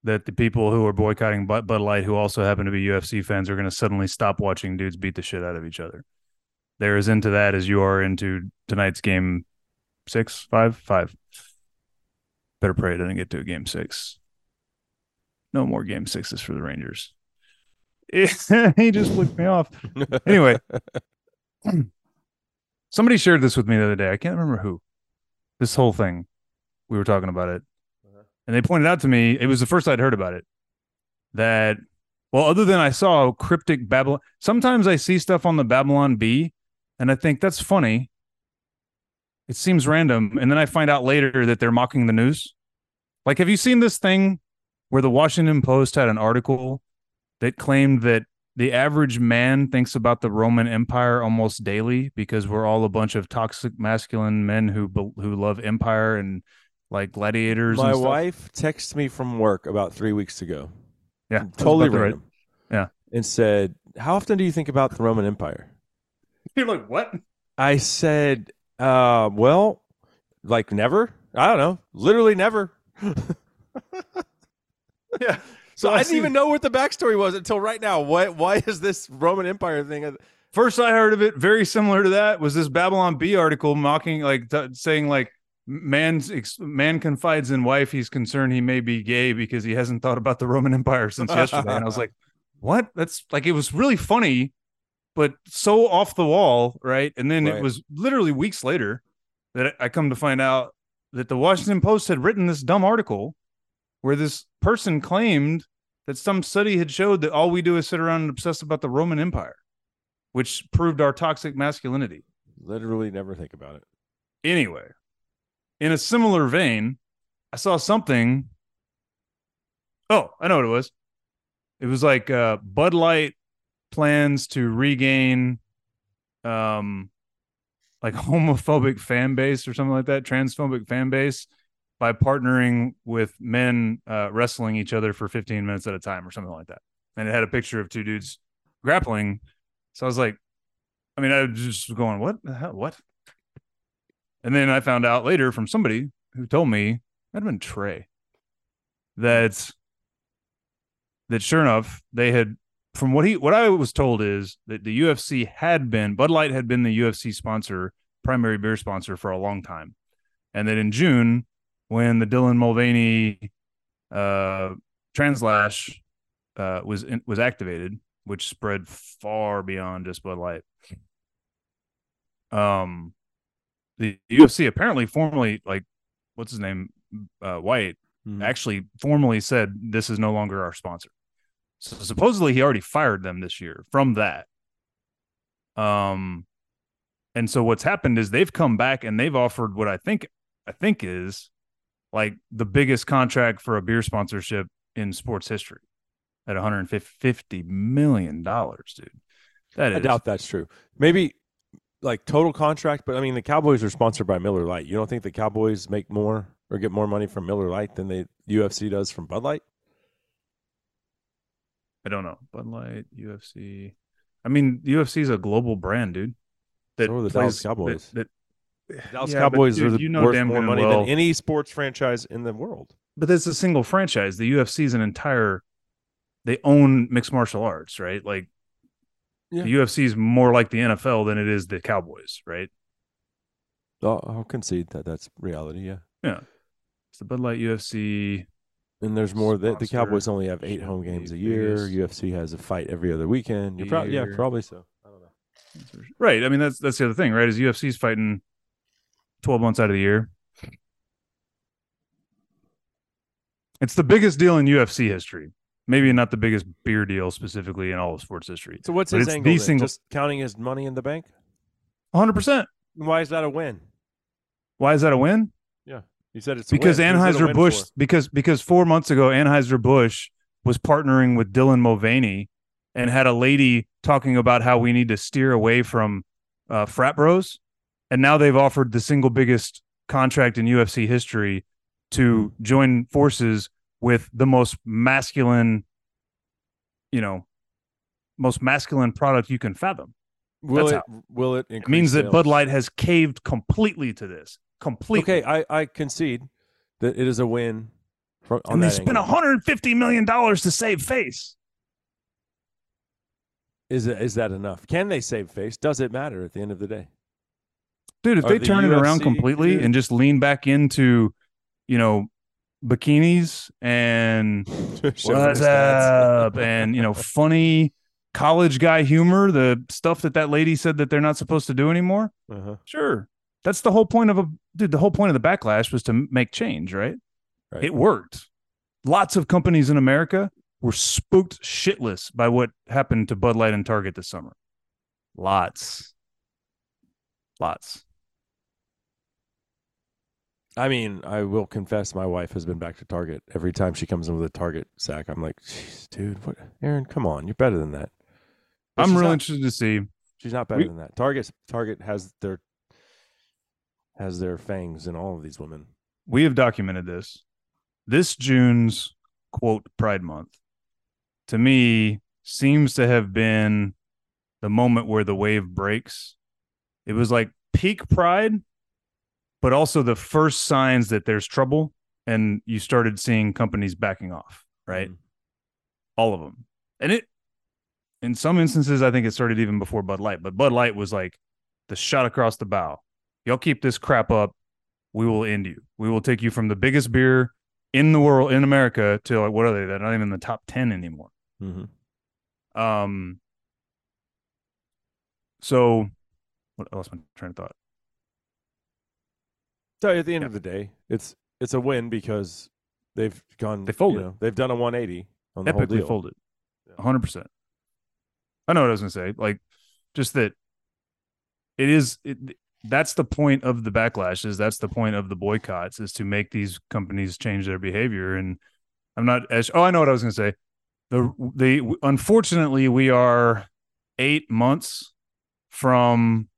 that the people who are boycotting Bud, Bud Light, who also happen to be UFC fans, are going to suddenly stop watching dudes beat the shit out of each other. They're as into that as you are into tonight's game six, five, five. Better pray it doesn't get to a game six. No more game sixes for the Rangers. (laughs) he just flicked me off. Anyway, (clears throat) somebody shared this with me the other day. I can't remember who. This whole thing, we were talking about it, uh-huh. and they pointed out to me. It was the first I'd heard about it. That well, other than I saw cryptic Babylon. Sometimes I see stuff on the Babylon Bee, and I think that's funny. It seems random, and then I find out later that they're mocking the news. Like, have you seen this thing where the Washington Post had an article that claimed that the average man thinks about the Roman Empire almost daily because we're all a bunch of toxic masculine men who who love empire and like gladiators. My and stuff. wife texted me from work about three weeks ago. yeah, totally about right- random. Yeah. and said, "How often do you think about the Roman Empire?" You're like, what? I said, uh, "Well, like never. I don't know. Literally never." (laughs) Yeah. So So I, I didn't see- even know what the backstory was until right now. Why? Why is this Roman Empire thing? First I heard of it, very similar to that, was this Babylon Bee article mocking, like t- saying, like man's ex- man confides in wife. He's concerned he may be gay because he hasn't thought about the Roman Empire since yesterday. And I was like, what? That's like it was really funny, but so off the wall, right? And then Right. it was literally weeks later that I come to find out that the Washington Post had written this dumb article where this person claimed that some study had showed that all we do is sit around and obsess about the Roman Empire, which proved our toxic masculinity. Literally never think about it. Anyway, in a similar vein, I saw something. Oh, I know what it was. It was like uh, Bud Light plans to regain, um, like (laughs) homophobic fan base or something like that, transphobic fan base, by partnering with men uh, wrestling each other for 15 minutes at a time or something like that. And it had a picture of two dudes grappling. So I was like, I mean, I was just going, what the hell? What? And then I found out later from somebody who told me that'd been Trey that that sure enough they had from what he what I was told is that the UFC had been Bud Light had been the UFC sponsor primary beer sponsor for a long time, and that in June when the Dylan Mulvaney uh, translash uh, was in, was activated, which spread far beyond just Bud Light. Um, the UFC apparently formally like what's his name uh, White Mhm. actually formally said this is no longer our sponsor. So supposedly he already fired them this year from that. Um and so what's happened is they've come back and they've offered what I think I think is like the biggest contract for a beer sponsorship in sports history at 150 million dollars, dude. That is I doubt that's true. Maybe like total contract, but I mean the Cowboys are sponsored by Miller Lite. You don't think the Cowboys make more or get more money from Miller Lite than the UFC does from Bud Light? I don't know. Bud Light, UFC. I mean, UFC is a global brand, dude. That So are the plays- Dallas Cowboys. That, that- Dallas Yeah, Cowboys dude, are the you know worth damn more money well- than any sports franchise in the world. but that's a single franchise. The UFC is an entire. They own mixed martial arts, right? Like Yeah. the UFC is more like the NFL than it is the Cowboys, right? I'll, I'll concede that that's reality. Yeah, Yeah. It's the Bud Light UFC. And there's more. The, the Cowboys only have eight home games a year. UFC has a fight every other weekend. You're probably yeah, probably so. I don't know. Right. I mean, that's that's the other thing, right? Is UFC's fighting twelve months out of the year. It's the biggest deal in UFC history. Maybe not the biggest beer deal specifically in all of sports history. So what's But his it's angle? the single- Just counting his money in the bank. One hundred percent. Why is that a win? Why is that a win? You said it's Because win. Who's it a Anheuser Busch, because because four months ago Anheuser Busch was partnering with Dylan Mulvaney and had a lady talking about how we need to steer away from uh, frat bros, and now they've offered the single biggest contract in UFC history to join forces with the most masculine, you know, most masculine product you can fathom. Will That's it? Will it? It means that Bud? Light has caved completely to this. Completely. Okay, I, I concede that it is a win. From, on and they spent angle. 150 million dollars to save face. Is it, is that enough? Can they save face? Does it matter at the end of the day? Dude, if Are they the turn it around completely dude- and just lean back into, you know, bikinis and (laughs) what's up and you know, funny college guy humor, the stuff that that lady said that they're not supposed to do anymore. Uh-huh. Sure. That's the whole point of a dude. The whole point of the backlash was to make change, right? Right. It worked. Lots of companies in America were spooked shitless by what happened to Bud Light and Target this summer. Lots. Lots. I mean, I will confess, my wife has been back to Target every time she comes in with a Target sack. I'm like, Jeez, dude, what? Aaron, come on, you're better than that. But I'm really not. interested to see. She's not better we- than that. Target, Target has their has their fangs in all of these women. We have documented this. This June's quote Pride Month to me seems to have been the moment where the wave breaks. It was like peak pride, but also the first signs that there's trouble and you started seeing companies backing off, right? Mhm. All of them. And it in some instances I think it started even before Bud Light, but Bud Light was like the shot across the bow. Y'all keep this crap up, we will end you. We will take you from the biggest beer in the world in America to like what are they? They're not even in the top 10 anymore. Mhm. Um. So, what else? My train of thought. So at the end Yeah. of the day, it's it's a win because they've gone. They folded. You know, they've done a 180 on the whole Epically deal. folded. Hundred percent. I know what I was gonna say. Like, just that it is. It, that's the point of the backlashes. That's the point of the boycotts is to make these companies change their behavior. And I'm not as. Oh, I know what I was gonna say. The the unfortunately we are eight months from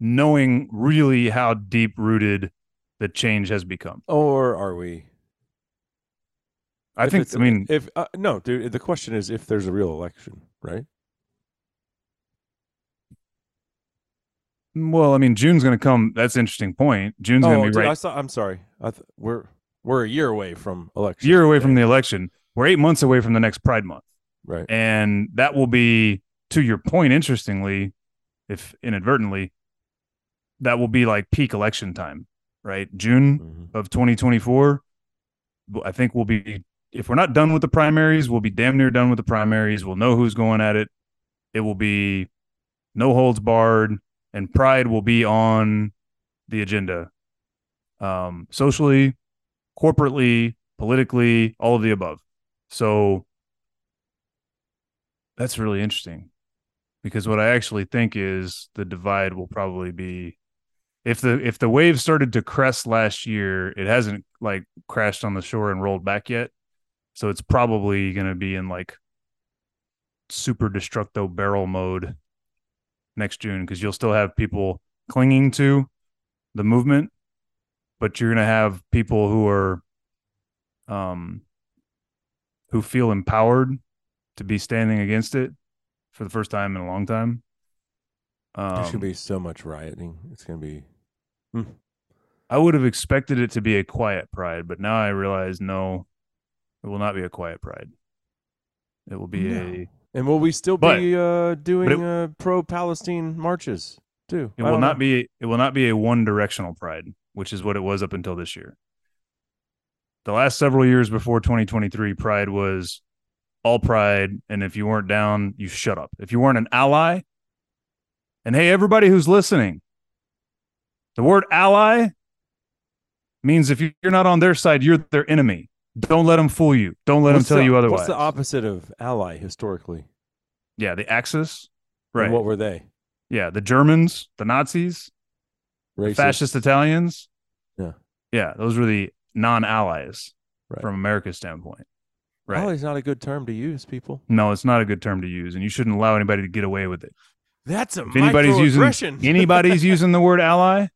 knowing really how deep rooted the change has become. Or are we? I If think. I mean, if uh, no, dude. The question is if there's a real election, right? Well, I mean, June's going to come. That's an interesting point. June's going oh, to be dude, right I saw, I'm sorry. I th- we're we're a year away from election. year away from the election. We're eight months away from the next Pride Month, right. and that will be, to your point, interestingly, if inadvertently, that will be like peak election time, right? June Mhm. of 2024. I think we'll be, if we're not done with the primaries, we'll be damn near done with the primaries. We'll know who's going at it. It will be no holds barred, and Pride will be on the agenda, um, socially, corporately, politically, all of the above. So that's really interesting because what I actually think is the divide will probably be if the if the wave started to crest last year, it hasn't like crashed on the shore and rolled back yet. So it's probably going to be in like super destructo barrel mode next June because you'll still have people clinging to the movement, but you're going to have people who are um who feel empowered to be standing against it for the first time in a long time. Um, There's gonna be so much rioting. It's gonna be. I would have expected it to be a quiet pride, but now I realize no, it will not be a quiet pride. It will be No. a And will we still But- be uh, doing it- uh, pro-Palestine marches too? it I will not know. be it will not be a one directional pride, which is what it was up until this year. The last several years before 2023, pride was all pride, and if you weren't down, you shut up. If you weren't an ally, and hey, everybody who's listening, the word ally means if you're not on their side, you're their enemy. Don't let them fool you. Don't let What's them tell the- you otherwise. What's the opposite of ally historically? Yeah, the Axis. And Right. what were they? yeah, the Germans, the Nazis, the fascist Italians. Yeah. Yeah, those were the non-allies Right. from America's standpoint. Right. Ally's not a good term to use, people. No, it's not a good term to use, and you shouldn't allow anybody to get away with it. That's a If anybody's using (laughs) anybody's using the word ally,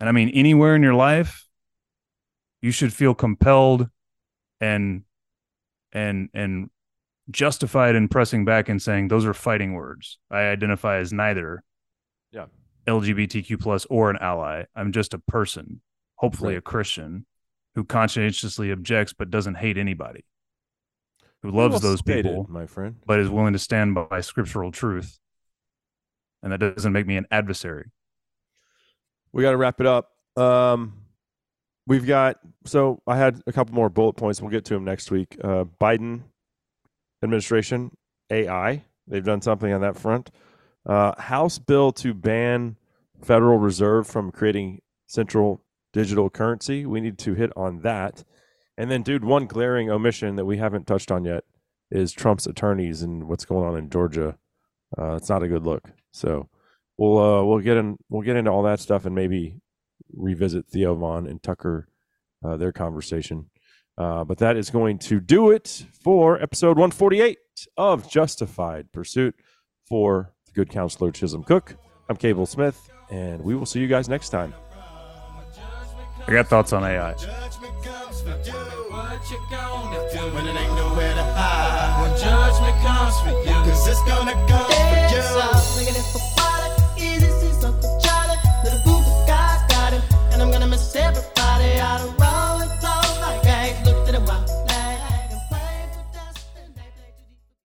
and I mean anywhere in your life, you should feel compelled and and and justified in pressing back and saying those are fighting words. I identify as neither Yeah. LGBTQ plus or an ally. I'm just a person, hopefully Right. a Christian, who conscientiously objects but doesn't hate anybody, who loves those people my friend. but is willing to stand by scriptural truth. And that doesn't make me an adversary. We got to wrap it up. Um, we've got so I had a couple more bullet points. We'll get to them next week. Uh, Biden administration AI. They've done something on that front. Uh, House bill to ban Federal Reserve from creating central digital currency. We need to hit on that. And then, dude, one glaring omission that we haven't touched on yet is Trump's attorneys and what's going on in Georgia. Uh, it's not a good look. So we'll uh, we'll get in we'll get into all that stuff and maybe revisit Theo Von and Tucker uh, their conversation. Uh, but that is going to do it for episode 148 of Justified Pursuit for the good counselor Chisholm Cook. I'm Cable Smith, and we will see you guys next time. I got thoughts on AI. Judgment comes for you. What you gonna do when it ain't nowhere to hide? When judgment comes for you, cause it's gonna come for you. Looking for